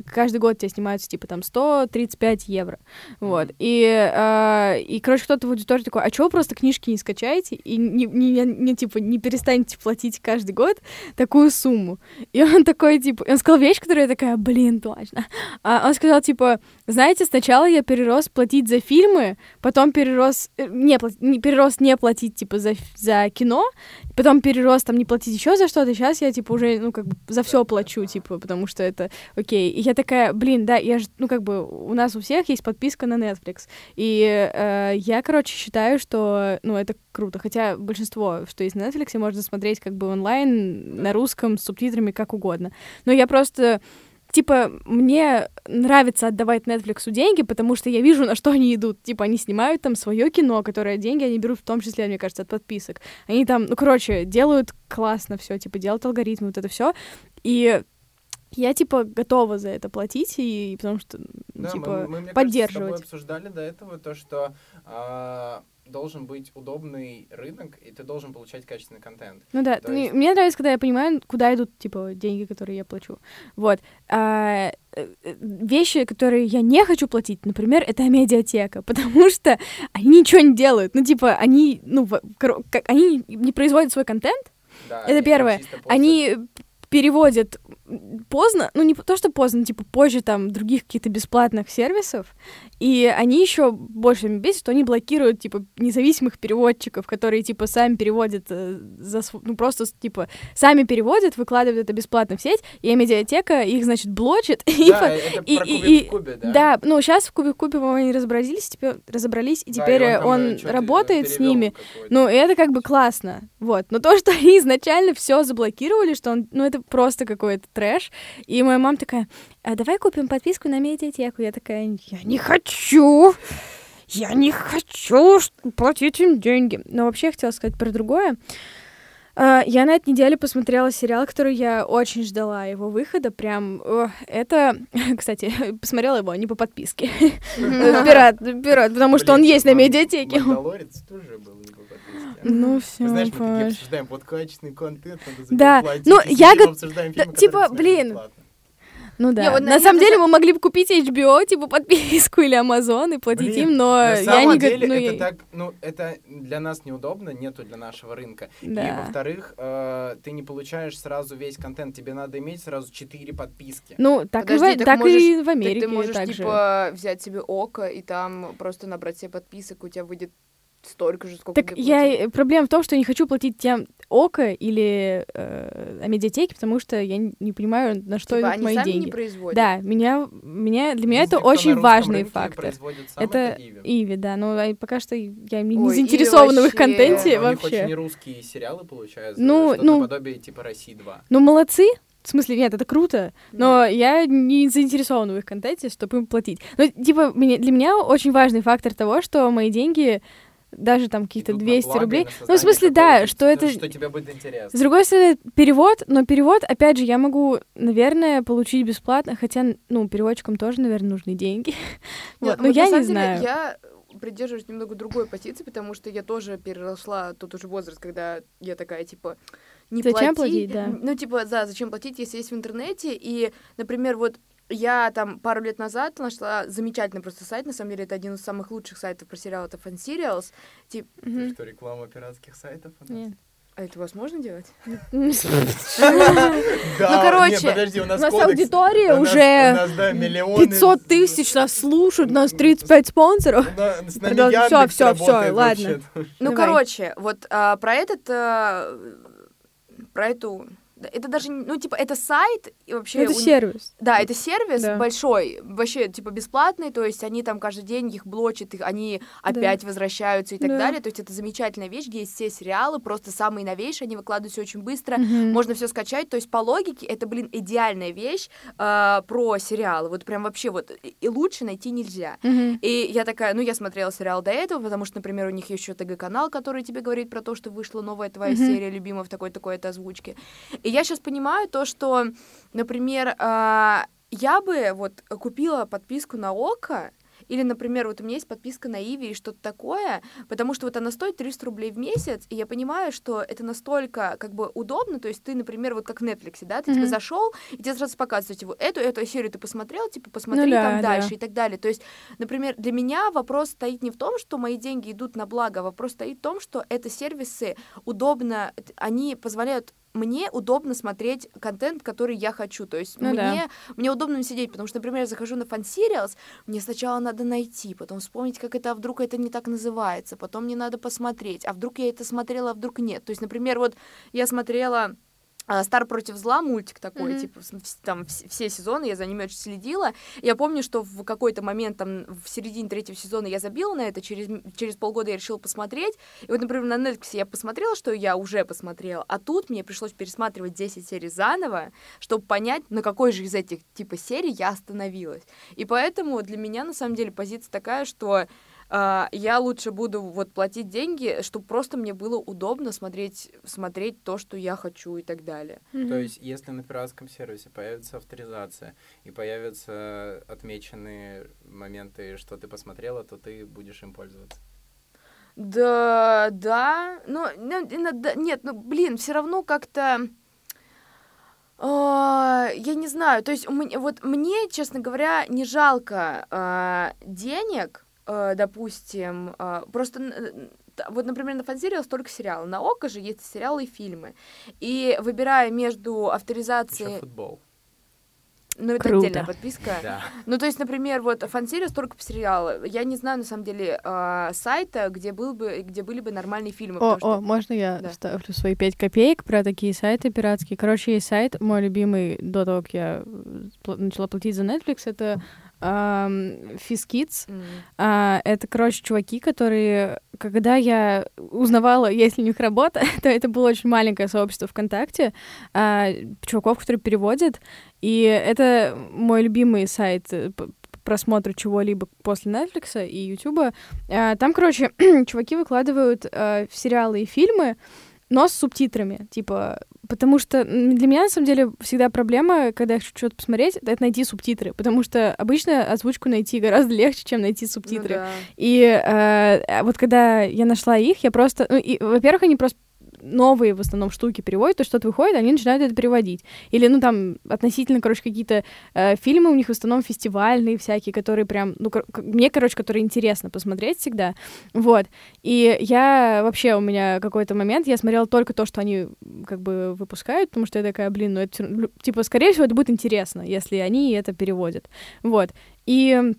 Speaker 2: каждый год тебе снимаются, типа, там, 135 евро. Вот. И, э, и, короче, кто-то в аудитории такой, а вы просто книжки не скачаете и не, не, не- не, типа, не перестанете платить каждый год такую сумму? И он такой, типа... Он сказал вещь, которая я такая, блин, точно. А он сказал, типа, знаете, сначала я перерос платить за фильмы, потом перерос... э, Не, не перерос не платить, типа, за, за кино, потом перерос там не платить еще за что-то, сейчас я, типа, уже, ну, как бы за все плачу, типа, потому что это окей. И я такая, блин, да, я же, ну, как бы, у нас у всех есть подписка на Netflix. И э, я, короче, считаю, что, ну, это круто. Хотя большинство, что есть на Netflix, можно смотреть как бы онлайн, на русском, с субтитрами, как угодно. Но я просто типа, мне нравится отдавать Netflix деньги, потому что я вижу, на что они идут. Типа, они снимают там свое кино, которое деньги они берут в том числе, мне кажется, от подписок. Они там, ну, короче, делают классно все, типа, делают алгоритмы, вот это все. И я, типа, готова за это платить, и потому что, ну,
Speaker 3: Да, мы-
Speaker 2: типа,
Speaker 3: мы, мне кажется, с тобой
Speaker 2: поддерживать.
Speaker 3: обсуждали до этого то, что а, должен быть удобный рынок, и ты должен получать качественный контент.
Speaker 2: Ну да,
Speaker 3: То есть-
Speaker 2: мне нравится, когда я понимаю, куда идут, типа, деньги, которые я плачу. Вот. А, э, э, вещи, которые я не хочу платить, например, это медиатека, потому что они ничего не делают. Ну, типа, они, ну, как, они не производят свой контент,
Speaker 3: Да,
Speaker 2: Это первое. они переводят поздно, ну не то, что поздно, типа позже там других каких-то бесплатных сервисов, и они еще больше меня бесит, что они блокируют типа независимых переводчиков, которые типа сами переводят э, за ну просто типа сами переводят, выкладывают это бесплатно в сеть, и медиатека их значит блочит, и
Speaker 3: Да,
Speaker 2: по-
Speaker 3: это
Speaker 2: и-
Speaker 3: про
Speaker 2: и-
Speaker 3: кубик
Speaker 2: и-
Speaker 3: в кубе, да?
Speaker 2: да, ну сейчас в Кубе Кубе, по-моему, они разобрались, теперь разобрались, и
Speaker 3: Да,
Speaker 2: теперь э,
Speaker 3: там,
Speaker 2: он
Speaker 3: э, чё-то
Speaker 2: работает с ними. Ну, и это как бы классно, вот. Но то, что они изначально все заблокировали, что он, ну, это просто какой-то трэш. И моя мама такая, а давай купим подписку на медиатеку. Я такая, я не хочу, я не хочу платить им деньги. Но вообще я хотела сказать про другое. А, Я на этой неделе посмотрела сериал, который я очень ждала его выхода. Прям это, кстати, посмотрела его не по подписке. Пират, пират, потому что он есть на
Speaker 3: Ман-
Speaker 2: медиатеке.
Speaker 3: Мандалорец тоже был.
Speaker 2: Ну все,
Speaker 3: Знаешь, мы такие обсуждаем под качественный контент, надо
Speaker 2: Да, ну,
Speaker 3: и
Speaker 2: я типа, блин. Ну да.
Speaker 4: Не, вот
Speaker 2: на
Speaker 4: на-
Speaker 2: самом деле мы могли бы купить HBO, типа подписку или Amazon и платить
Speaker 3: Блин,
Speaker 2: им, но
Speaker 3: На
Speaker 2: я
Speaker 3: самом
Speaker 2: не го-
Speaker 3: деле
Speaker 2: ну,
Speaker 3: это
Speaker 2: я-
Speaker 3: так, ну это для нас неудобно, нету для нашего рынка. И
Speaker 2: Да.
Speaker 3: во-вторых, э, ты не получаешь сразу весь контент, тебе надо иметь сразу четыре подписки.
Speaker 2: Ну, так, и,
Speaker 4: Подожди,
Speaker 2: в,
Speaker 4: так
Speaker 2: так
Speaker 4: можешь-
Speaker 2: и в
Speaker 4: Так
Speaker 2: Америке
Speaker 4: ты можешь,
Speaker 2: так же.
Speaker 4: типа, взять себе око и там просто набрать себе подписок, у тебя выйдет столько же, сколько
Speaker 2: Так
Speaker 4: ты
Speaker 2: я... Проблема в том, что я не хочу платить тем Око или э, о медиатеке, потому что я не понимаю, на что
Speaker 4: Типа,
Speaker 2: идут
Speaker 4: они
Speaker 2: мои
Speaker 4: сами
Speaker 2: деньги.
Speaker 4: не производят.
Speaker 2: Да, меня, меня, для меня
Speaker 3: Единственный,
Speaker 2: это очень важный фактор.
Speaker 3: сам,
Speaker 2: Это
Speaker 3: Иви.
Speaker 2: Иви, да, но пока что я не, не
Speaker 4: Ой,
Speaker 2: заинтересована в их
Speaker 4: вообще-
Speaker 2: контенте
Speaker 3: Но у них
Speaker 2: вообще.
Speaker 3: очень русские сериалы получаются,
Speaker 2: Ну,
Speaker 3: что-то
Speaker 2: ну-
Speaker 3: наподобие типа России 2.
Speaker 2: Ну, молодцы. В смысле, нет, это круто, но
Speaker 4: Да.
Speaker 2: я не заинтересована в их контенте, чтобы им платить. Ну, типа, меня- для меня очень важный фактор того, что мои деньги, даже там каких-то
Speaker 3: на
Speaker 2: 200
Speaker 3: благо и
Speaker 2: рублей, ну, в смысле, да, что это...
Speaker 3: Что тебе будет интересно.
Speaker 2: С другой стороны, перевод, но перевод, опять же, я могу, наверное, получить бесплатно, хотя, ну, переводчикам тоже, наверное, нужны деньги.
Speaker 4: Нет,
Speaker 2: Вот, но
Speaker 4: вот
Speaker 2: я
Speaker 4: на
Speaker 2: не
Speaker 4: самом деле
Speaker 2: знаю.
Speaker 4: Я придерживаюсь немного другой позиции, потому что я тоже переросла тот уже возраст, когда я такая, типа, не
Speaker 2: Зачем
Speaker 4: плати.
Speaker 2: платить, да.
Speaker 4: Ну, типа, да, зачем платить, если есть в интернете. И, например, вот я там пару лет назад нашла замечательный просто сайт, на самом деле это один из самых лучших сайтов про сериал, это Fan Serials. Тип...
Speaker 3: Это что, реклама пиратских сайтов? у нас?
Speaker 2: Нет.
Speaker 4: А это возможно делать?
Speaker 3: Да,
Speaker 4: Ну, короче,
Speaker 3: подожди, у
Speaker 2: У
Speaker 3: нас
Speaker 2: аудитория
Speaker 3: У
Speaker 2: уже
Speaker 3: у нас, да, миллионы
Speaker 2: 500 тысяч нас слушают, у нас 35 спонсоров. Всё, всё,
Speaker 3: работает
Speaker 2: ладно.
Speaker 4: Ну, короче, вот а, про этот, а, про эту, это даже, ну, типа, это сайт, и вообще...
Speaker 2: Это
Speaker 4: у-
Speaker 2: сервис.
Speaker 4: Да, это сервис
Speaker 2: Да.
Speaker 4: большой, вообще, типа, бесплатный, то есть они там каждый день их блочат, их, они опять возвращаются и так
Speaker 2: Да.
Speaker 4: далее, то есть это замечательная вещь, где есть все сериалы, просто самые новейшие, они выкладываются очень быстро,
Speaker 2: Мгм.
Speaker 4: можно все скачать, то есть по логике это, блин, идеальная вещь а, про сериалы, вот прям вообще вот, и лучше найти нельзя.
Speaker 2: Мгм.
Speaker 4: И я такая, ну, я смотрела сериал до этого, потому что, например, у них еще ТГ-канал, который тебе говорит про то, что вышла новая твоя
Speaker 2: Мгм.
Speaker 4: серия любимая в такой-такой-то озвучке. И я сейчас понимаю то, что, например, а, я бы вот купила подписку на ОКО, или, например, вот у меня есть подписка на Иви и что-то такое, потому что вот она стоит 300 рублей в месяц, и я понимаю, что это настолько как бы удобно, то есть ты, например, вот как в Netflix, да, ты
Speaker 2: Мгм.
Speaker 4: типа зашел, и тебе сразу показывают, типа, эту, эту серию ты посмотрел, типа, посмотри
Speaker 2: Ну да,
Speaker 4: там
Speaker 2: да.
Speaker 4: дальше и так далее. То есть Например, для меня вопрос стоит не в том, что мои деньги идут на благо, а вопрос стоит в том, что это сервисы удобно, они позволяют мне удобно смотреть контент, который я хочу. То есть
Speaker 2: Ну
Speaker 4: мне, мне удобно сидеть, потому что, например, я захожу на Fun Serials, мне сначала надо найти, потом вспомнить, как это, а вдруг это не так называется, потом мне надо посмотреть, а вдруг я это смотрела, а вдруг нет. То есть, например, вот я смотрела Стар против зла мультик такой,
Speaker 2: Мгм.
Speaker 4: типа там вс- все сезоны, я за ними очень следила. Я помню, что в какой-то момент там в середине третьего сезона я забила на это, через, через полгода я решила посмотреть. И вот, например, на Netflix я посмотрела, что я уже посмотрела, а тут мне пришлось пересматривать 10 серий заново, чтобы понять, на какой же из этих типа серий я остановилась. И поэтому для меня на самом деле позиция такая, что а, я лучше буду вот платить деньги, чтобы просто мне было удобно смотреть, смотреть то, что я хочу и так далее.
Speaker 3: То есть, если на пиратском сервисе появится авторизация и появятся отмеченные моменты, что ты посмотрела, то ты будешь им пользоваться.
Speaker 4: Да, да, но нет, ну блин, все равно как-то. а, я не знаю, то есть у меня- вот мне, честно говоря, не жалко а, денег, допустим, а, просто вот, например, на фанзере столько сериалов, на Око же есть сериалы и фильмы, и выбирая между
Speaker 3: Еще
Speaker 4: авторизацией,
Speaker 3: футбол.
Speaker 4: ну это
Speaker 2: Круто.
Speaker 4: отдельная подписка,
Speaker 3: Да.
Speaker 4: ну, то есть, например, вот фан-серия столько по сериалу. Я не знаю, на самом деле, а, сайта, где, был бы, где были бы нормальные фильмы.
Speaker 2: О, о,
Speaker 4: что-
Speaker 2: можно я
Speaker 4: Да.
Speaker 2: вставлю свои пять копеек про такие сайты пиратские? Короче, есть сайт, мой любимый до того, как я э, начала платить за Netflix, это ам, FizKids.
Speaker 4: М.
Speaker 2: А, это, короче, чуваки, которые, когда я узнавала, есть ли у них работа, то это было очень маленькое сообщество ВКонтакте, а, чуваков, которые переводят, и это мой любимый сайт э, п- по просмотру чего-либо после Netflix и YouTube. А, там, короче, чуваки выкладывают а, сериалы и фильмы, но с субтитрами, типа, потому что для меня, на самом деле, всегда проблема, когда я хочу что-то посмотреть, это найти субтитры, потому что обычно озвучку найти гораздо легче, чем найти
Speaker 4: Ну
Speaker 2: субтитры.
Speaker 4: да.
Speaker 2: И э, вот когда я нашла их, я просто... Ну, и, во-первых, они просто новые в основном штуки переводят, то что-то выходит, они начинают это переводить. Или, ну, там, относительно, короче, какие-то э, фильмы у них в основном фестивальные всякие, которые прям, ну, кор- мне, короче, которые интересно посмотреть всегда. Вот. И я вообще, у меня какой-то момент, я смотрела только то, что они как бы выпускают, потому что я такая, блин, ну, это, типа, скорее всего, это будет интересно, если они это переводят. Вот. И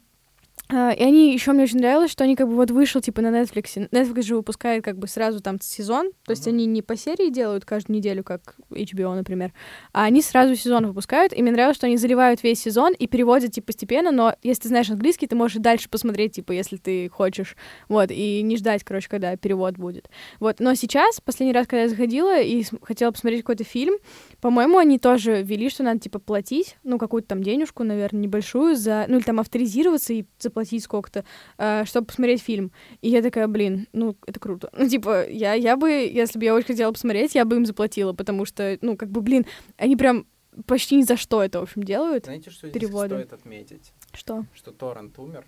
Speaker 2: И они еще мне очень нравилось, что они как бы вот вышел типа на Netflix. Netflix же выпускает как бы сразу там сезон, то есть
Speaker 3: Мгм.
Speaker 2: они не по серии делают каждую неделю, как HBO, например, а они сразу сезон выпускают. И мне нравилось, что они заливают весь сезон и переводят типа постепенно, но если ты знаешь английский, ты можешь дальше посмотреть, типа, если ты хочешь, вот, и не ждать, короче, когда перевод будет. Вот, но сейчас, последний раз, когда я заходила и хотела посмотреть какой-то фильм, по-моему, они тоже ввели, что надо, типа, платить, ну, какую-то там денежку, наверное, небольшую за... Ну, или там авторизироваться и заплатить сколько-то, э, чтобы посмотреть фильм. И я такая, блин, ну, это круто. Ну, типа, я, я бы, если бы я очень хотела посмотреть, я бы им заплатила, потому что, ну, как бы, блин, они прям почти ни за что это, в общем, делают.
Speaker 3: Знаете, что здесь
Speaker 2: Переводы.
Speaker 3: стоит отметить?
Speaker 2: Что?
Speaker 3: Что торрент умер,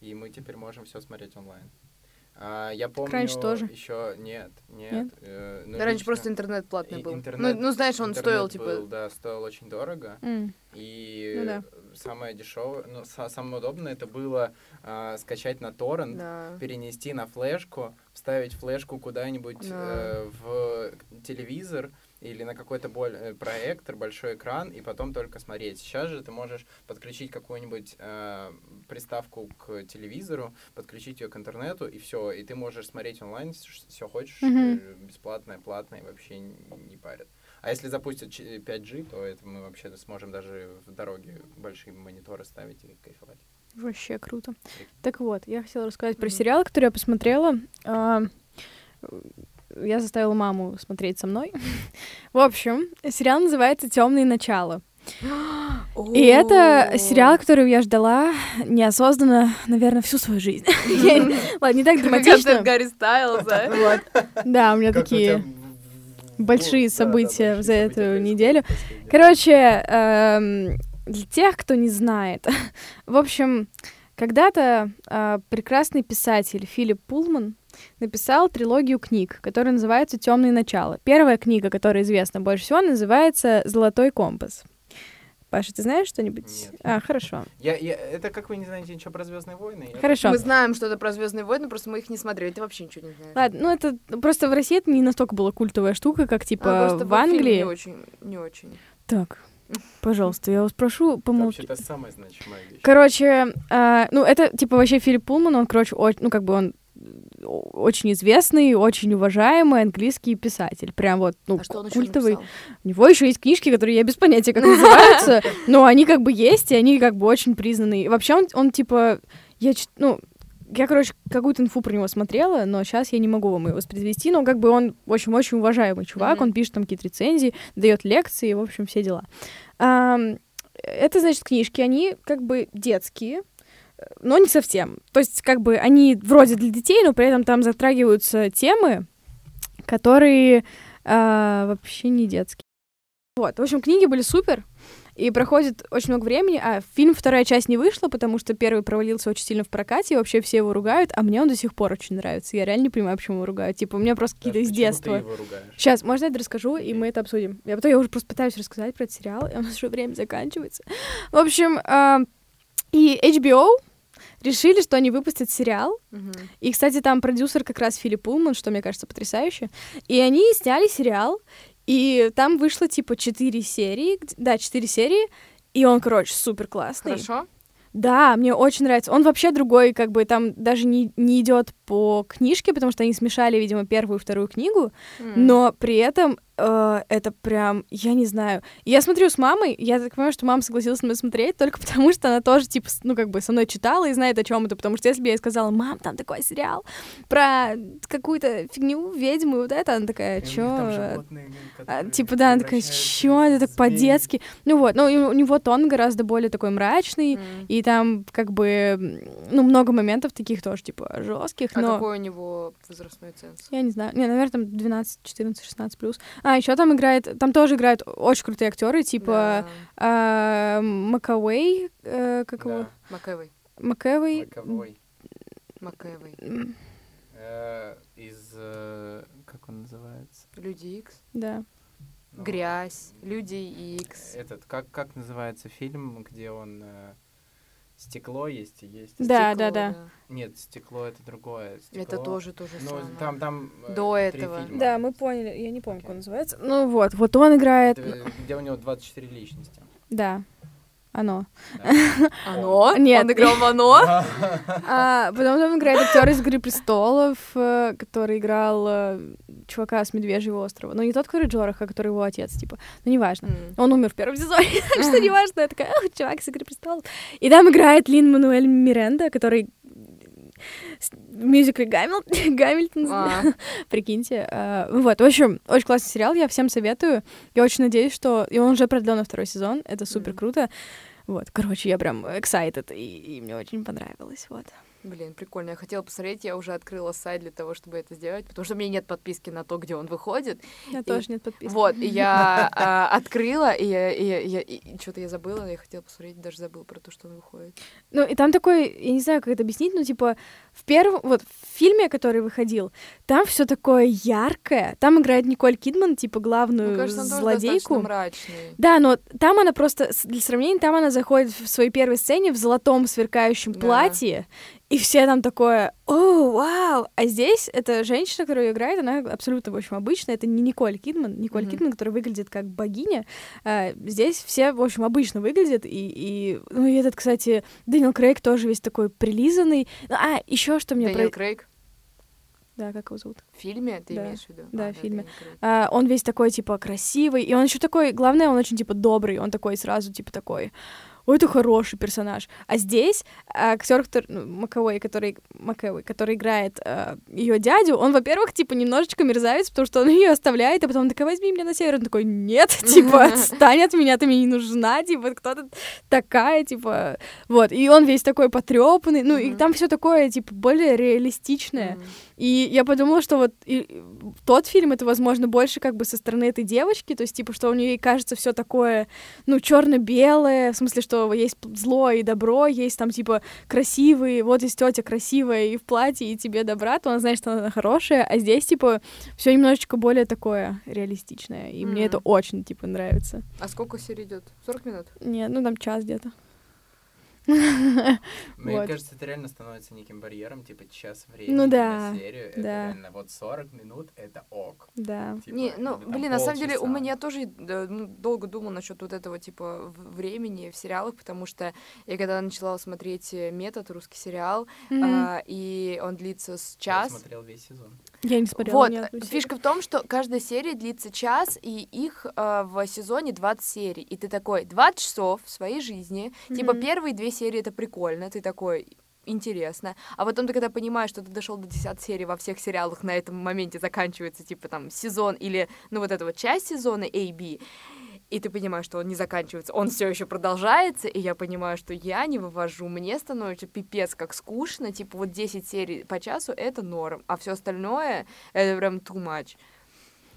Speaker 3: и мы теперь можем все смотреть онлайн. А, я помню...
Speaker 2: раньше тоже.
Speaker 3: Еще нет, нет.
Speaker 2: Нет?
Speaker 3: э, ну,
Speaker 4: Да, Раньше
Speaker 3: лично
Speaker 4: просто интернет платный был.
Speaker 3: интернет-
Speaker 4: ну, ну, знаешь, он стоил,
Speaker 3: был,
Speaker 4: типа...
Speaker 3: Да, стоил очень дорого.
Speaker 2: М.
Speaker 3: И
Speaker 2: Ну да.
Speaker 3: самое дешевое, ну, са- самое удобное это было а, скачать на торрент,
Speaker 4: Да.
Speaker 3: перенести на флешку, вставить флешку куда-нибудь
Speaker 4: Да.
Speaker 3: э, в телевизор или на какой-то боль- э, проектор, большой экран, и потом только смотреть. Сейчас же ты можешь подключить какую-нибудь э, приставку к телевизору, подключить ее к интернету, и все, и ты можешь смотреть онлайн, все хочешь,
Speaker 2: Мгм.
Speaker 3: э, бесплатное, платное, вообще не, парят. А если запустят ч- 5G, то это мы вообще сможем даже в дороге большие мониторы ставить и кайфовать.
Speaker 2: Вообще круто. Так вот, я хотела рассказать про
Speaker 4: Мгм.
Speaker 2: сериал, который я посмотрела. Я заставила маму смотреть со мной. В общем, сериал называется Темные начала. И это сериал, который я ждала неосознанно, наверное, всю свою жизнь. Я- Ладно, не так драматично.
Speaker 4: Гарри Стайлза.
Speaker 2: Да, у меня такие... большие события за эту неделю. Короче, эм, для тех, кто не знает, в общем, когда-то э, прекрасный писатель Филипп Пулман написал трилогию книг, которая называется «Темные начала». Первая книга, которая известна больше всего, называется «Золотой компас». Паша, ты знаешь что-нибудь?
Speaker 3: Нет.
Speaker 2: А, хорошо.
Speaker 3: Я, я, это как вы не знаете ничего про Звездные войны? Я
Speaker 2: Хорошо.
Speaker 4: Мы знаем что-то про Звездные войны, просто мы их не смотрели. Ты вообще ничего не знаешь.
Speaker 2: Ладно, ну это просто в России это не настолько была культовая штука, как
Speaker 4: А,
Speaker 2: типа
Speaker 4: просто
Speaker 2: в Англии.
Speaker 4: Не очень, не очень.
Speaker 2: Так, пожалуйста, я вас прошу
Speaker 3: Это
Speaker 2: помолчать.
Speaker 3: вообще-то самая значимая вещь.
Speaker 2: Короче, а, ну это типа вообще Филипп Пулман, он, короче, о- ну как бы он очень известный, очень уважаемый английский писатель. Прям вот, ну,
Speaker 4: а что он
Speaker 2: культовый. У него еще есть книжки, которые я без понятия, как называются, но они как бы есть, и они как бы очень признанные. Вообще он, он типа, я, ну, я, короче, какую-то инфу про него смотрела, но сейчас я не могу вам ее воспроизвести, но как бы он очень-очень уважаемый чувак,
Speaker 4: Мгм.
Speaker 2: он пишет там какие-то рецензии, дает лекции, в общем, все дела. Ам, это, значит, книжки, они как бы детские, но не совсем. То есть, как бы, они вроде для детей, но при этом там затрагиваются темы, которые а, вообще не детские. Вот, в общем, книги были супер, и проходит очень много времени, а фильм вторая часть не вышла, потому что первый провалился очень сильно в прокате, и вообще все его ругают, а мне он до сих пор очень нравится. Я реально не понимаю, почему его ругают. Типа, у меня просто
Speaker 3: Да,
Speaker 2: какие-то из детства. Сейчас, можно я это расскажу, и мы это обсудим. Я потом я уже просто пытаюсь рассказать про этот сериал, и у нас уже время заканчивается. В общем, а, и HBO решили, что они выпустят сериал.
Speaker 4: Мгм.
Speaker 2: И, кстати, там продюсер как раз Филипп Пулман, что мне кажется потрясающе. И они сняли сериал, и там вышло типа четыре серии, да, четыре серии, и он, короче, супер классный.
Speaker 4: Хорошо?
Speaker 2: Да, мне очень нравится. Он вообще другой, как бы там даже не, не идет по книжке, потому что они смешали, видимо, первую и вторую книгу,
Speaker 4: М.
Speaker 2: но при этом э, это прям, я не знаю. Я смотрю с мамой, я так понимаю, что мама согласилась со мной смотреть только потому, что она тоже, типа, ну, как бы со мной читала и знает, о чем это, потому что если бы я ей сказала, мам, там такой сериал про какую-то фигню, ведьму, и вот это, она такая, чё?
Speaker 3: там животные,
Speaker 2: а, типа, да, она такая, чё, это так по-детски. Ну вот, ну, у него тон гораздо более такой мрачный,
Speaker 4: М.
Speaker 2: и там, как бы, ну, много моментов таких тоже, типа, жестких,
Speaker 4: А
Speaker 2: но...
Speaker 4: какой у него возрастной ценз?
Speaker 2: Я не знаю. Не, наверное, там 12, 14, 16 плюс. А, еще там играет, там тоже играют очень крутые актеры, типа а, Макауэй, э, как его?
Speaker 3: Да.
Speaker 2: Макэвэй.
Speaker 3: Маковой.
Speaker 4: Макэвой.
Speaker 2: М,
Speaker 3: Э, Из... э, Как он называется?
Speaker 4: Люди Икс.
Speaker 2: Да.
Speaker 3: Ну,
Speaker 4: Грязь. Люди Икс.
Speaker 3: Этот, как, как называется фильм, где он... э, Стекло есть и есть...
Speaker 2: Да,
Speaker 4: Стекло,
Speaker 2: да, да.
Speaker 3: Нет, стекло это другое. Стекло...
Speaker 4: Это тоже то же
Speaker 3: Ну,
Speaker 4: самое.
Speaker 3: там, там э,
Speaker 4: До
Speaker 3: три
Speaker 4: этого.
Speaker 3: фильма.
Speaker 2: Да, мы поняли. Я не помню, как
Speaker 3: Окей.
Speaker 2: он называется. Ну вот, вот он играет.
Speaker 3: Это, Где у него 24 личности.
Speaker 2: Да. Оно.
Speaker 4: Оно?
Speaker 2: Нет.
Speaker 4: Он играл в Оно?
Speaker 2: А потом там играет актер из Игры престолов, э, который играл э, чувака с Медвежьего острова. Ну, не тот, который Джораха, а который его отец, типа. Ну, неважно. Он умер в первом сезоне, так что неважно. Я такая, «Ах, чувак из «Игры престолов». И там играет Лин Мануэль Миренда, который в мюзикле Гамил... Гамильтон,
Speaker 4: А,
Speaker 2: прикиньте. А, Вот, в общем, очень классный сериал, я всем советую. Я очень надеюсь, что... И он уже продлен на второй сезон, это супер круто. Вот, короче, я прям excited, и, и мне очень понравилось, вот.
Speaker 4: Блин, прикольно. Я хотела посмотреть, я уже открыла сайт для того, чтобы это сделать, потому что у меня нет подписки на то, где он выходит.
Speaker 2: У меня
Speaker 4: И-
Speaker 2: тоже нет подписки.
Speaker 4: Вот, и я а, открыла, и, я, и, я- и, и что-то я забыла, я хотела посмотреть, даже забыла про то, что он выходит.
Speaker 2: Ну, и там такой, я не знаю, как это объяснить, но типа в первом, вот в фильме, который выходил, там все такое яркое. Там играет Николь Кидман, типа главную
Speaker 4: Мне кажется,
Speaker 2: злодейку. Да, но там она просто, для сравнения, там она заходит в своей первой сцене в золотом сверкающем
Speaker 4: Да.
Speaker 2: платье, и все там такое, о, вау! А здесь эта женщина, которая играет, она абсолютно, в общем, обычная. Это не Николь Кидман. Николь
Speaker 4: Мгм.
Speaker 2: Кидман, которая выглядит как богиня. А, здесь все, в общем, обычно выглядят. И, и, ну, и этот, кстати, Дэниел Крейг тоже весь такой прилизанный. Ну, А, еще что мне...
Speaker 4: Дэниел
Speaker 2: про-
Speaker 4: Крейг
Speaker 2: Да, как его зовут?
Speaker 4: в фильме, ты
Speaker 2: Да.
Speaker 4: имеешь в виду?
Speaker 2: Да,
Speaker 4: А,
Speaker 2: в фильме. А, он весь такой, типа, красивый, и он еще такой, главное, он очень, типа, добрый, он такой сразу, типа, такой, ой, это хороший персонаж. А здесь актер, который, ну, который, Макэуэй, который играет ее дядю, он, во-первых, типа, немножечко мерзавец, потому что он ее оставляет, а потом он такой, возьми меня на север, он такой, нет, типа, отстань от меня, ты мне не нужна, типа, кто ты такая, типа, вот, и он весь такой потрепанный, ну, и там все такое, типа, более реалистичное. И я подумала, что вот и- тот фильм это, возможно, больше как бы со стороны этой девочки, то есть, типа, что у нее кажется все такое, ну, черно-белое, в смысле, что есть зло и добро, есть там, типа, красивые, вот есть тетя красивая и в платье, и тебе добра, то она знает, что она хорошая, а здесь, типа, все немножечко более такое реалистичное, и мне
Speaker 4: Мгм.
Speaker 2: это очень, типа, нравится.
Speaker 4: А сколько серий идет? 40 минут?
Speaker 2: Не, ну, там час где-то.
Speaker 3: Мне
Speaker 2: Вот.
Speaker 3: кажется, это реально становится неким барьером, типа час времени
Speaker 2: Ну да,
Speaker 3: на серию. Это
Speaker 2: да.
Speaker 3: реально вот 40 минут — это ок.
Speaker 2: Да.
Speaker 3: Типа,
Speaker 4: Не, ну,
Speaker 3: там
Speaker 4: блин, на самом деле, у
Speaker 3: полчаса.
Speaker 4: меня тоже да, ну, долго думал насчет вот этого, типа, времени в сериалах, потому что я когда начала смотреть э, «Метод», русский сериал,
Speaker 2: Мгм.
Speaker 4: а, и он длится с
Speaker 3: Я
Speaker 4: час.
Speaker 3: смотрел весь сезон.
Speaker 2: Я не смотрела
Speaker 4: Вот,
Speaker 2: серию.
Speaker 4: фишка в том, что каждая серия длится час, и их э, в сезоне 20 серий. И ты такой, 20 часов в своей жизни. Типа,
Speaker 2: Мгм.
Speaker 4: первые две серии это прикольно, ты такой, интересно. А потом ты когда понимаешь, что ты дошел до 10 серий во всех сериалах, на этом моменте заканчивается, типа, там, сезон или, ну, вот эта вот часть сезона A, B, и ты понимаешь, что он не заканчивается, он все еще продолжается, и я понимаю, что я не вывожу, мне становится пипец как скучно, типа вот 10 серий по часу это норм, а все остальное это прям too much.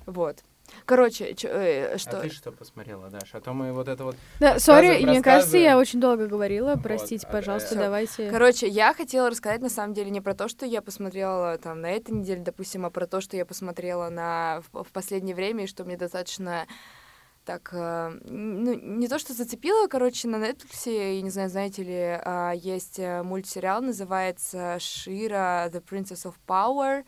Speaker 4: Вот. Короче, чё, э, что...
Speaker 3: А ты что посмотрела, Даша? А то мы вот это вот...
Speaker 2: Да, сори, мне кажется, я очень долго говорила.
Speaker 3: Вот,
Speaker 2: Простите,
Speaker 3: а,
Speaker 2: пожалуйста,
Speaker 3: э,
Speaker 2: давайте.
Speaker 4: Короче, я хотела рассказать на самом деле не про то, что я посмотрела там на этой неделе, допустим, а про то, что я посмотрела на в, в последнее время и что мне достаточно так, э, ну, не то, что зацепило, короче, на Netflix, я не знаю, знаете ли, а, есть э, мультсериал, называется Шира The Princess of Power.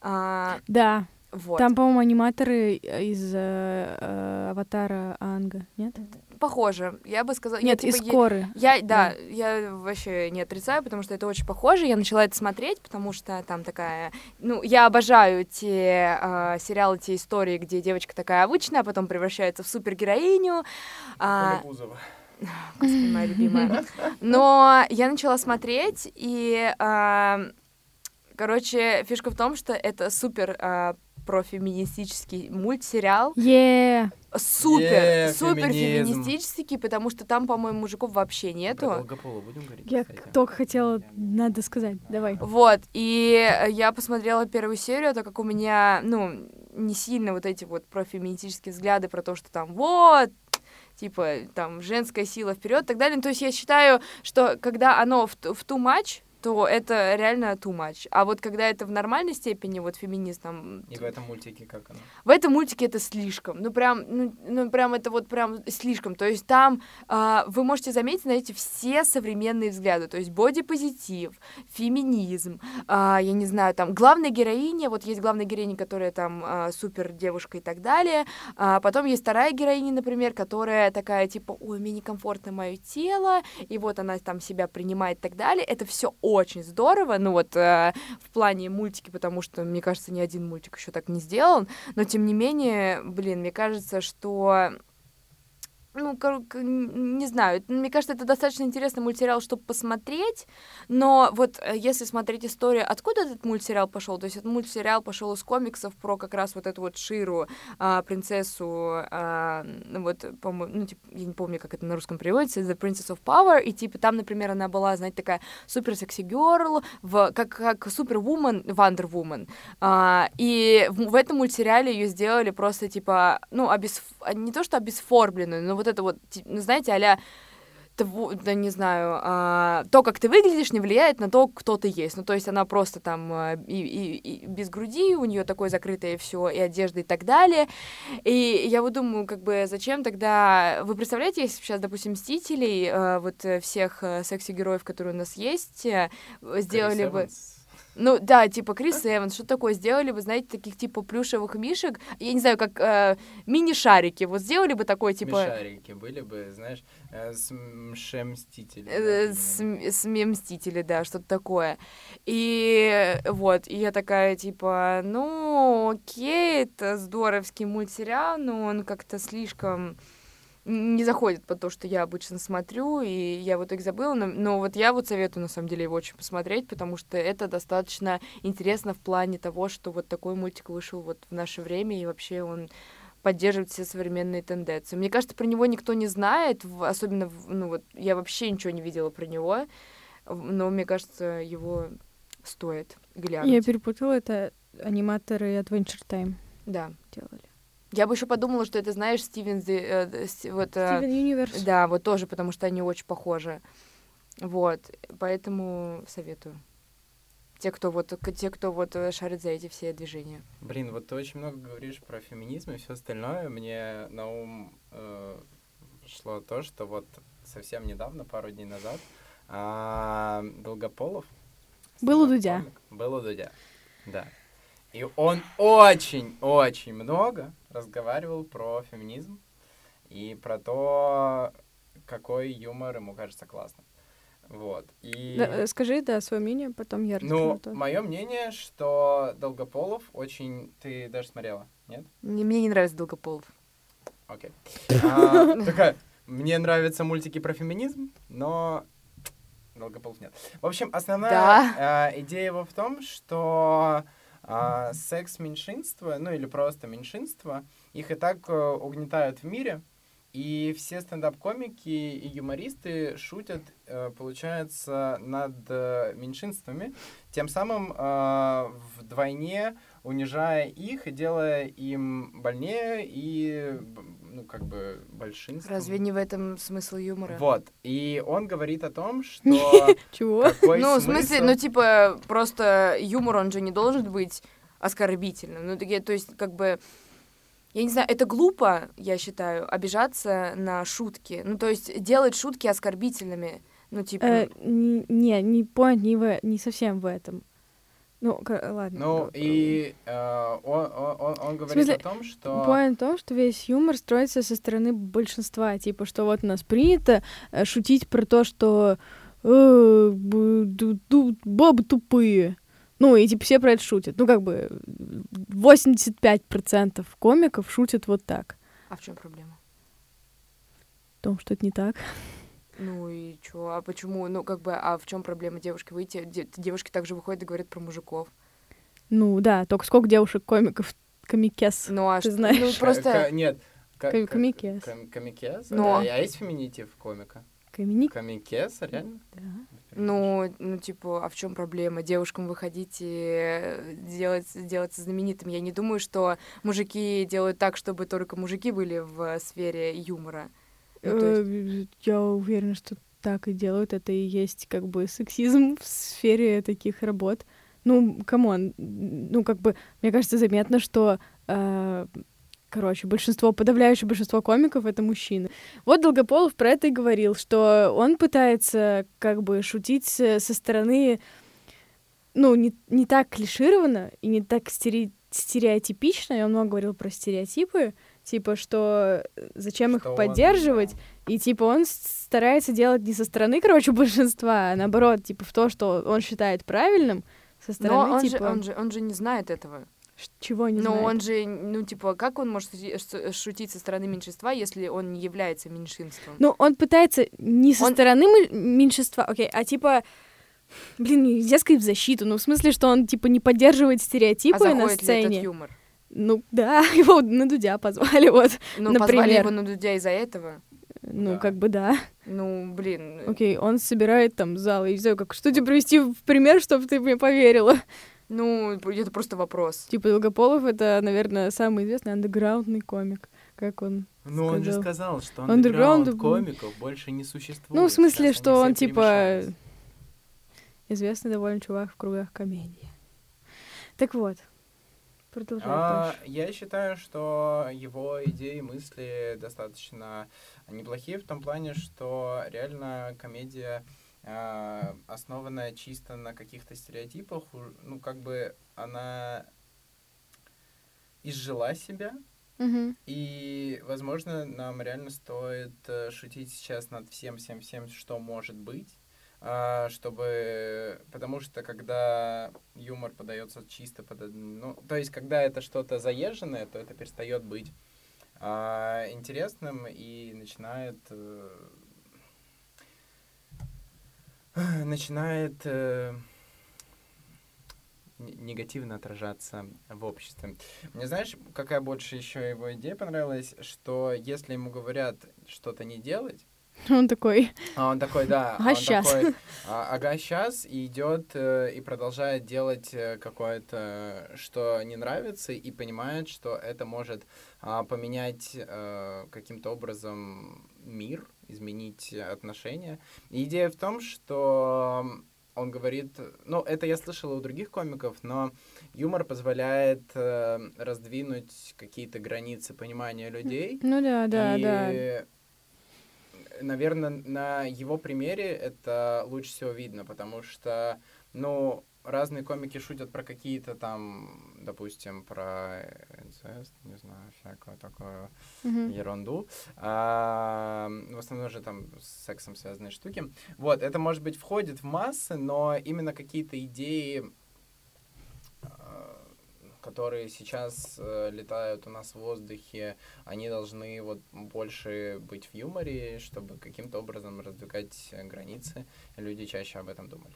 Speaker 4: А,
Speaker 2: Да,
Speaker 4: вот.
Speaker 2: там, по-моему, аниматоры из э, э, Аватара Анга, нет?
Speaker 4: Похоже. Я бы сказала... я,
Speaker 2: Нет,
Speaker 4: типа,
Speaker 2: из Коры.
Speaker 4: Я, да, я вообще не отрицаю, потому что это очень похоже. Я начала это смотреть, потому что там такая... Ну, я обожаю те а, сериалы, те истории, где девочка такая обычная, а потом превращается в супергероиню. А. Господи, моя любимая. Но я начала смотреть, и, а, короче, фишка в том, что это супер а, профеминистический мультсериал.
Speaker 2: Е,
Speaker 4: Супер,
Speaker 3: Е,
Speaker 4: супер
Speaker 3: феминизм.
Speaker 4: феминистический, потому что там, по-моему, мужиков вообще
Speaker 3: Про
Speaker 4: нету.
Speaker 3: Долгополу будем говорить?
Speaker 2: я
Speaker 3: кстати?
Speaker 2: только хотела, надо сказать, давай.
Speaker 4: Вот, и я посмотрела первую серию, так как у меня, ну, не сильно вот эти вот профеминистические взгляды про то, что там вот, типа, там, женская сила вперед и так далее. Ну, То есть я считаю, что когда оно в, т- в too much, то это реально too much. А вот когда это в нормальной степени, вот феминист там...
Speaker 3: И в этом мультике как оно?
Speaker 4: В этом мультике это слишком. Ну, прям, ну, ну, прям это вот прям слишком. То есть там а, вы можете заметить, знаете, все современные взгляды. То есть бодипозитив, феминизм, а, я не знаю, там главная героиня, вот есть главная героиня, которая там а, супер девушка и так далее. А потом есть вторая героиня, например, которая такая типа, ой, мне некомфортно мое тело, и вот она там себя принимает и так далее. Это все очень здорово, ну вот э, в плане мультики, потому что, мне кажется, ни один мультик еще так не сделан, но тем не менее, блин, мне кажется, что ну, кор- к- н- не знаю, мне кажется, это достаточно интересный мультсериал, чтобы посмотреть, но вот э, если смотреть историю, откуда этот мультсериал пошел, то есть этот мультсериал пошел из комиксов про как раз вот эту вот Ширу, а, принцессу, а, вот, по-моему, ну, типа, я не помню, как это на русском переводится, The Princess of Power, и типа там, например, она была, знаете, такая супер секси герл, в, как, как супервумен, Woman, а, и в, в этом мультсериале ее сделали просто, типа, ну, обесф... не то, что обесформленную, но вот это вот, ну, знаете, а того, да не знаю, а, то, как ты выглядишь, не влияет на то, кто ты есть. Ну, то есть она просто там а, и, и- и без груди, у нее такое закрытое все, и одежда, и так далее. И я вот думаю, как бы, зачем тогда... Вы представляете, если сейчас, допустим, Мстителей, а, вот э, всех э, секси-героев, которые у нас есть, э, сделали
Speaker 3: Крис
Speaker 4: бы...
Speaker 3: Эванс.
Speaker 4: Ну да, типа Крис Эванс, что такое? Сделали бы, знаете, таких типа плюшевых мишек, я не знаю, как э, мини-шарики, вот сделали бы такой, типа...
Speaker 3: Смешарики были бы, знаешь, э, с мстители.
Speaker 4: э, с, м- с Мстители, да, что-то такое. И вот, и я такая, типа, ну, окей, это здоровский мультсериал, но он как-то слишком не заходит под то, что я обычно смотрю, и я вот их забыла, но, но вот я вот советую, на самом деле, его очень посмотреть, потому что это достаточно интересно в плане того, что вот такой мультик вышел вот в наше время, и вообще он поддерживает все современные тенденции. Мне кажется, про него никто не знает, в- особенно, в- ну вот, я вообще ничего не видела про него, в- но мне кажется, его стоит глянуть.
Speaker 2: Я перепутала, это аниматоры Adventure Time
Speaker 4: Да.
Speaker 2: делали.
Speaker 4: Я бы еще подумала, что это, знаешь, Стивен... Э, вот, э,
Speaker 2: Steven Universe.
Speaker 4: Да, вот тоже, потому что они очень похожи. Вот, поэтому советую. Те, кто вот, те, кто вот э, шарит за эти все движения.
Speaker 3: Блин, вот ты очень много говоришь про феминизм и все остальное. Мне на ум э, шло то, что вот совсем недавно, пару дней назад, а, Долгополов...
Speaker 2: Был у Дудя.
Speaker 3: Был у Дудя, да. И он очень-очень много разговаривал про феминизм и про то, какой юмор ему кажется классным. Вот. И...
Speaker 2: Да, э, скажи, да, свое мнение, потом я расскажу.
Speaker 3: Ну, мое мнение, что Долгополов очень... Ты даже смотрела, нет?
Speaker 4: Мне, мне не нравится Долгополов.
Speaker 3: Окей. А, Такая, мне нравятся мультики про феминизм, но Долгополов нет. В общем, основная
Speaker 4: Да.
Speaker 3: э, идея его в том, что а, секс-меньшинства, ну или просто меньшинства, их и так э, угнетают в мире, и все стендап-комики и юмористы шутят, э, получается, над э, меньшинствами, тем самым вдвойне унижая их и делая им больнее и, ну, как бы, большинством.
Speaker 4: Разве не в этом смысл юмора?
Speaker 3: Вот. И он говорит о том, что
Speaker 2: Чего?
Speaker 4: ну, в смысле,
Speaker 3: смысл-
Speaker 4: ну, типа, просто юмор, он же не должен быть оскорбительным. Ну, то есть, как бы, я не знаю, это глупо, я считаю, обижаться на шутки. Ну, то есть, делать шутки оскорбительными. Ну, типа...
Speaker 2: Э, не, не не, в, не совсем в этом. Ну, ка- ладно.
Speaker 3: Ну,
Speaker 2: э,
Speaker 3: и э, он, он, он- говорит
Speaker 2: смысле,
Speaker 3: о том, что...
Speaker 2: Point в том, что весь юмор строится со стороны большинства. Типа, что вот у нас принято э, шутить про то, что э, бабы тупые. Ну, и типа все про это шутят. Ну, как бы 85% комиков шутят вот так.
Speaker 4: А в чем проблема?
Speaker 2: В том, что это не так.
Speaker 4: Ну и чё, а почему, ну как бы, а в чем проблема девушки выйти? Де- девушки также выходят и говорят про мужиков.
Speaker 2: Ну, да, только сколько девушек-комиков комикес.
Speaker 4: Ну а
Speaker 2: Ты
Speaker 4: что?
Speaker 2: знаешь.
Speaker 4: Ну просто...
Speaker 3: к- нет. к-
Speaker 2: Ком-
Speaker 3: к-
Speaker 2: комикес.
Speaker 3: ком- Комикес?
Speaker 4: Но.
Speaker 3: А есть феминитив комика?
Speaker 2: Комик.
Speaker 3: Комикес, реально?
Speaker 2: Да.
Speaker 4: Ну, ну, типа, а в чем проблема? Девушкам выходить и делать, делаться знаменитым. Я не думаю, что мужики делают так, чтобы только мужики были в сфере юмора. Ну,
Speaker 2: Э, Я уверена, что так и делают. Это и есть как бы сексизм в сфере таких работ. Ну, come on, ну, как бы, мне кажется, заметно, что, э, короче, большинство, подавляющее большинство комиков — это мужчины. Вот Долгополов про это и говорил, что он пытается как бы шутить с- со стороны, ну, не, не так клишированно и не так стере- стереотипично, и он много говорил про стереотипы, типа, что э, зачем
Speaker 3: Что
Speaker 2: их
Speaker 3: он,
Speaker 2: поддерживать,
Speaker 3: да.
Speaker 2: и, типа, он старается делать не со стороны, короче, большинства, а наоборот, типа, в то, что он считает правильным, со
Speaker 4: Но
Speaker 2: стороны,
Speaker 4: он,
Speaker 2: типа...
Speaker 4: же, он, же, он же не знает этого.
Speaker 2: Чего не
Speaker 4: Но
Speaker 2: знает?
Speaker 4: он же, ну, типа, как он может шутить со стороны меньшинства, если он не является меньшинством?
Speaker 2: Ну, он пытается не со
Speaker 4: Он-
Speaker 2: стороны меньшинства, окей, а типа, блин, нельзя сказать в защиту, ну, в смысле, что он, типа, не поддерживает
Speaker 4: а
Speaker 2: стереотипы на
Speaker 4: заходит ли этот
Speaker 2: сцене.
Speaker 4: юмор?
Speaker 2: Ну, да, его на Дудя позвали, вот.
Speaker 4: Ну, позвали
Speaker 2: Например.
Speaker 4: его на Дудя из-за этого?
Speaker 2: Ну,
Speaker 3: Да.
Speaker 2: как бы да.
Speaker 4: Ну, блин.
Speaker 2: Окей, он собирает там зал, я не знаю, как, что тебе привести в пример, чтобы ты мне поверила?
Speaker 4: Ну, это просто вопрос.
Speaker 2: Типа, Долгополов — это, наверное, самый известный андеграундный комик, как он...
Speaker 3: Ну, он же
Speaker 2: сказал.
Speaker 3: сказал, что андеграунд комиков больше не существует.
Speaker 2: Ну, в смысле,
Speaker 3: Сейчас
Speaker 2: что он, типа, известный довольно чувак в кругах комедии. Так вот, продолжай
Speaker 3: А, я считаю, что его идеи, мысли достаточно неплохие в том плане, что реально комедия, а, основанная чисто на каких-то стереотипах, ну, как бы она изжила себя,
Speaker 2: Мгм.
Speaker 3: и, возможно, нам реально стоит э, шутить сейчас над всем-всем-всем, что может быть, чтобы... Потому что когда юмор подается чисто под... од- Ну, то есть, когда это что-то заезженное, то это перестает быть а, интересным и начинает... э, начинает э, негативно отражаться в обществе. Мне знаешь, какая больше еще его идея понравилась, что если ему говорят что-то не делать,
Speaker 2: Он такой,
Speaker 3: а он такой, да, он
Speaker 2: щас.
Speaker 3: такой, «А, ага, сейчас, и идет э, и продолжает делать э, какое-то, что не нравится, и понимает, что это может а, поменять э, каким-то образом мир, изменить отношения. И идея в том, что он говорит, ну, это я слышал у других комиков, но юмор позволяет э, раздвинуть какие-то границы понимания людей.
Speaker 2: ну да, да,
Speaker 3: и,
Speaker 2: да.
Speaker 3: Наверное, на его примере это лучше всего видно, потому что, ну, разные комики шутят про какие-то там, допустим, про инцест, не знаю, всякую такую
Speaker 2: Мгм.
Speaker 3: ерунду. А, в основном же там с сексом связанные штуки. Вот, это, может быть, входит в массы, но именно какие-то идеи, которые сейчас э, летают у нас в воздухе, они должны вот больше быть в юморе, чтобы каким-то образом раздвигать границы. Люди чаще об этом думали.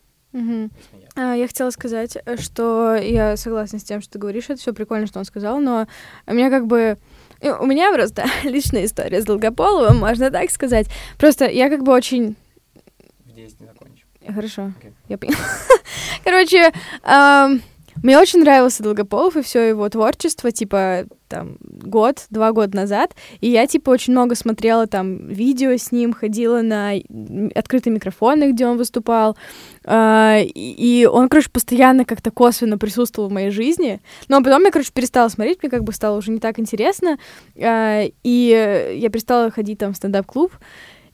Speaker 2: А, Я хотела сказать, что я согласна с тем, что ты говоришь, это все прикольно, что он сказал, но у меня как бы... э, У меня просто личная история с Долгополовым, можно так сказать. Просто я как бы очень...
Speaker 3: В 10 не закончим.
Speaker 2: Хорошо,
Speaker 3: Окей.
Speaker 2: я поняла. Короче, ам, мне очень нравился Долгополов и все его творчество, типа, там, год, два года назад, и я, типа, очень много смотрела там видео с ним, ходила на открытые микрофоны, где он выступал, а, и и он, короче, постоянно как-то косвенно присутствовал в моей жизни, но потом я, короче, перестала смотреть, мне как бы стало уже не так интересно, а, и я перестала ходить там в стендап-клуб,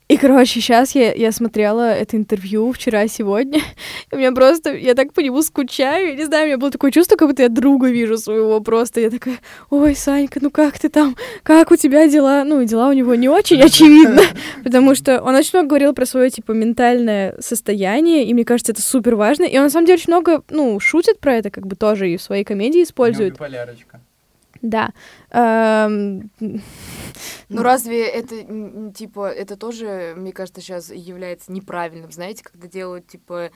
Speaker 2: и, короче, сейчас я, я смотрела это интервью вчера, сегодня, и у меня просто, я так по нему скучаю, я не знаю, у меня было такое чувство, как будто я друга вижу своего просто, я такая, ой, Санька, ну как ты там, как у тебя дела? Ну, и дела у него не очень, очевидно, потому что он очень много говорил про свое, типа, ментальное состояние, и мне кажется, это супер важно, и он, на самом деле, очень много, ну, шутит про это, как бы тоже и в своей комедии использует.
Speaker 3: У него биполярочка.
Speaker 2: Да. Эм,
Speaker 4: Ну разве это, типа, это тоже, мне кажется, сейчас является неправильным, знаете, когда делают, типа,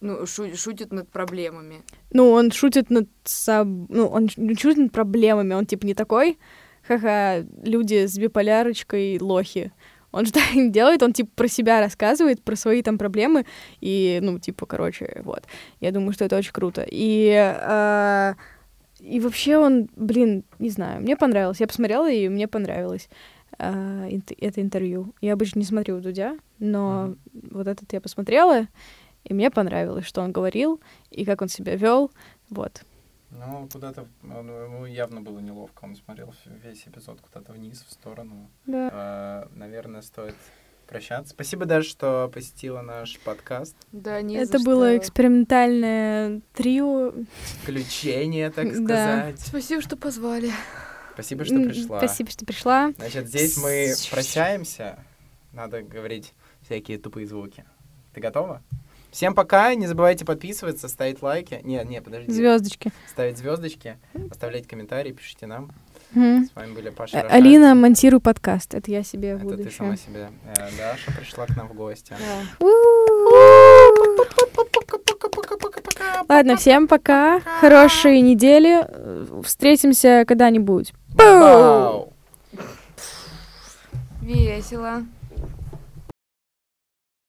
Speaker 4: ну, шу- шутят над проблемами.
Speaker 2: Ну, он шутит над соб... Ну, он шутит над проблемами, он типа не такой, ха-ха, люди с биполярочкой лохи. Он же так не делает, он типа про себя рассказывает, про свои там проблемы, и, ну, типа, короче, вот. Я думаю, что это очень круто. И, а, и вообще он, блин, не знаю, мне понравилось. Я посмотрела, и мне понравилось инт- это интервью. Я обычно не смотрю Дудя, но вот этот я посмотрела, и мне понравилось, что он говорил, и как он себя вел. Вот.
Speaker 3: Ну, куда-то, он- ему явно было неловко, он смотрел весь эпизод куда-то вниз, в сторону.
Speaker 2: Да.
Speaker 3: Э, Наверное, стоит прощаться. Спасибо, даже, что посетила наш подкаст.
Speaker 4: Да, не
Speaker 2: Это
Speaker 4: за
Speaker 2: было
Speaker 4: что.
Speaker 2: экспериментальное трио.
Speaker 3: Включение, так
Speaker 2: Да.
Speaker 3: сказать.
Speaker 4: Спасибо, что позвали.
Speaker 3: Спасибо, что пришла.
Speaker 2: Спасибо, что пришла.
Speaker 3: Значит, здесь мы прощаемся. Надо говорить всякие тупые звуки. Ты готова? Всем пока, не забывайте подписываться, ставить лайки. Нет, нет, подожди.
Speaker 2: Звездочки.
Speaker 3: Ставить звездочки, оставлять комментарии, пишите нам.
Speaker 2: Мгм.
Speaker 3: С вами были Паша
Speaker 2: Э,
Speaker 3: Рошаль.
Speaker 2: Алина, монтируй подкаст. Это я себе
Speaker 3: Это
Speaker 2: буду
Speaker 3: ты
Speaker 2: ещё.
Speaker 3: сама себе. Э, Даша пришла к нам в гости.
Speaker 2: Ладно, всем пока. Хорошей недели. Встретимся когда-нибудь.
Speaker 4: Весело.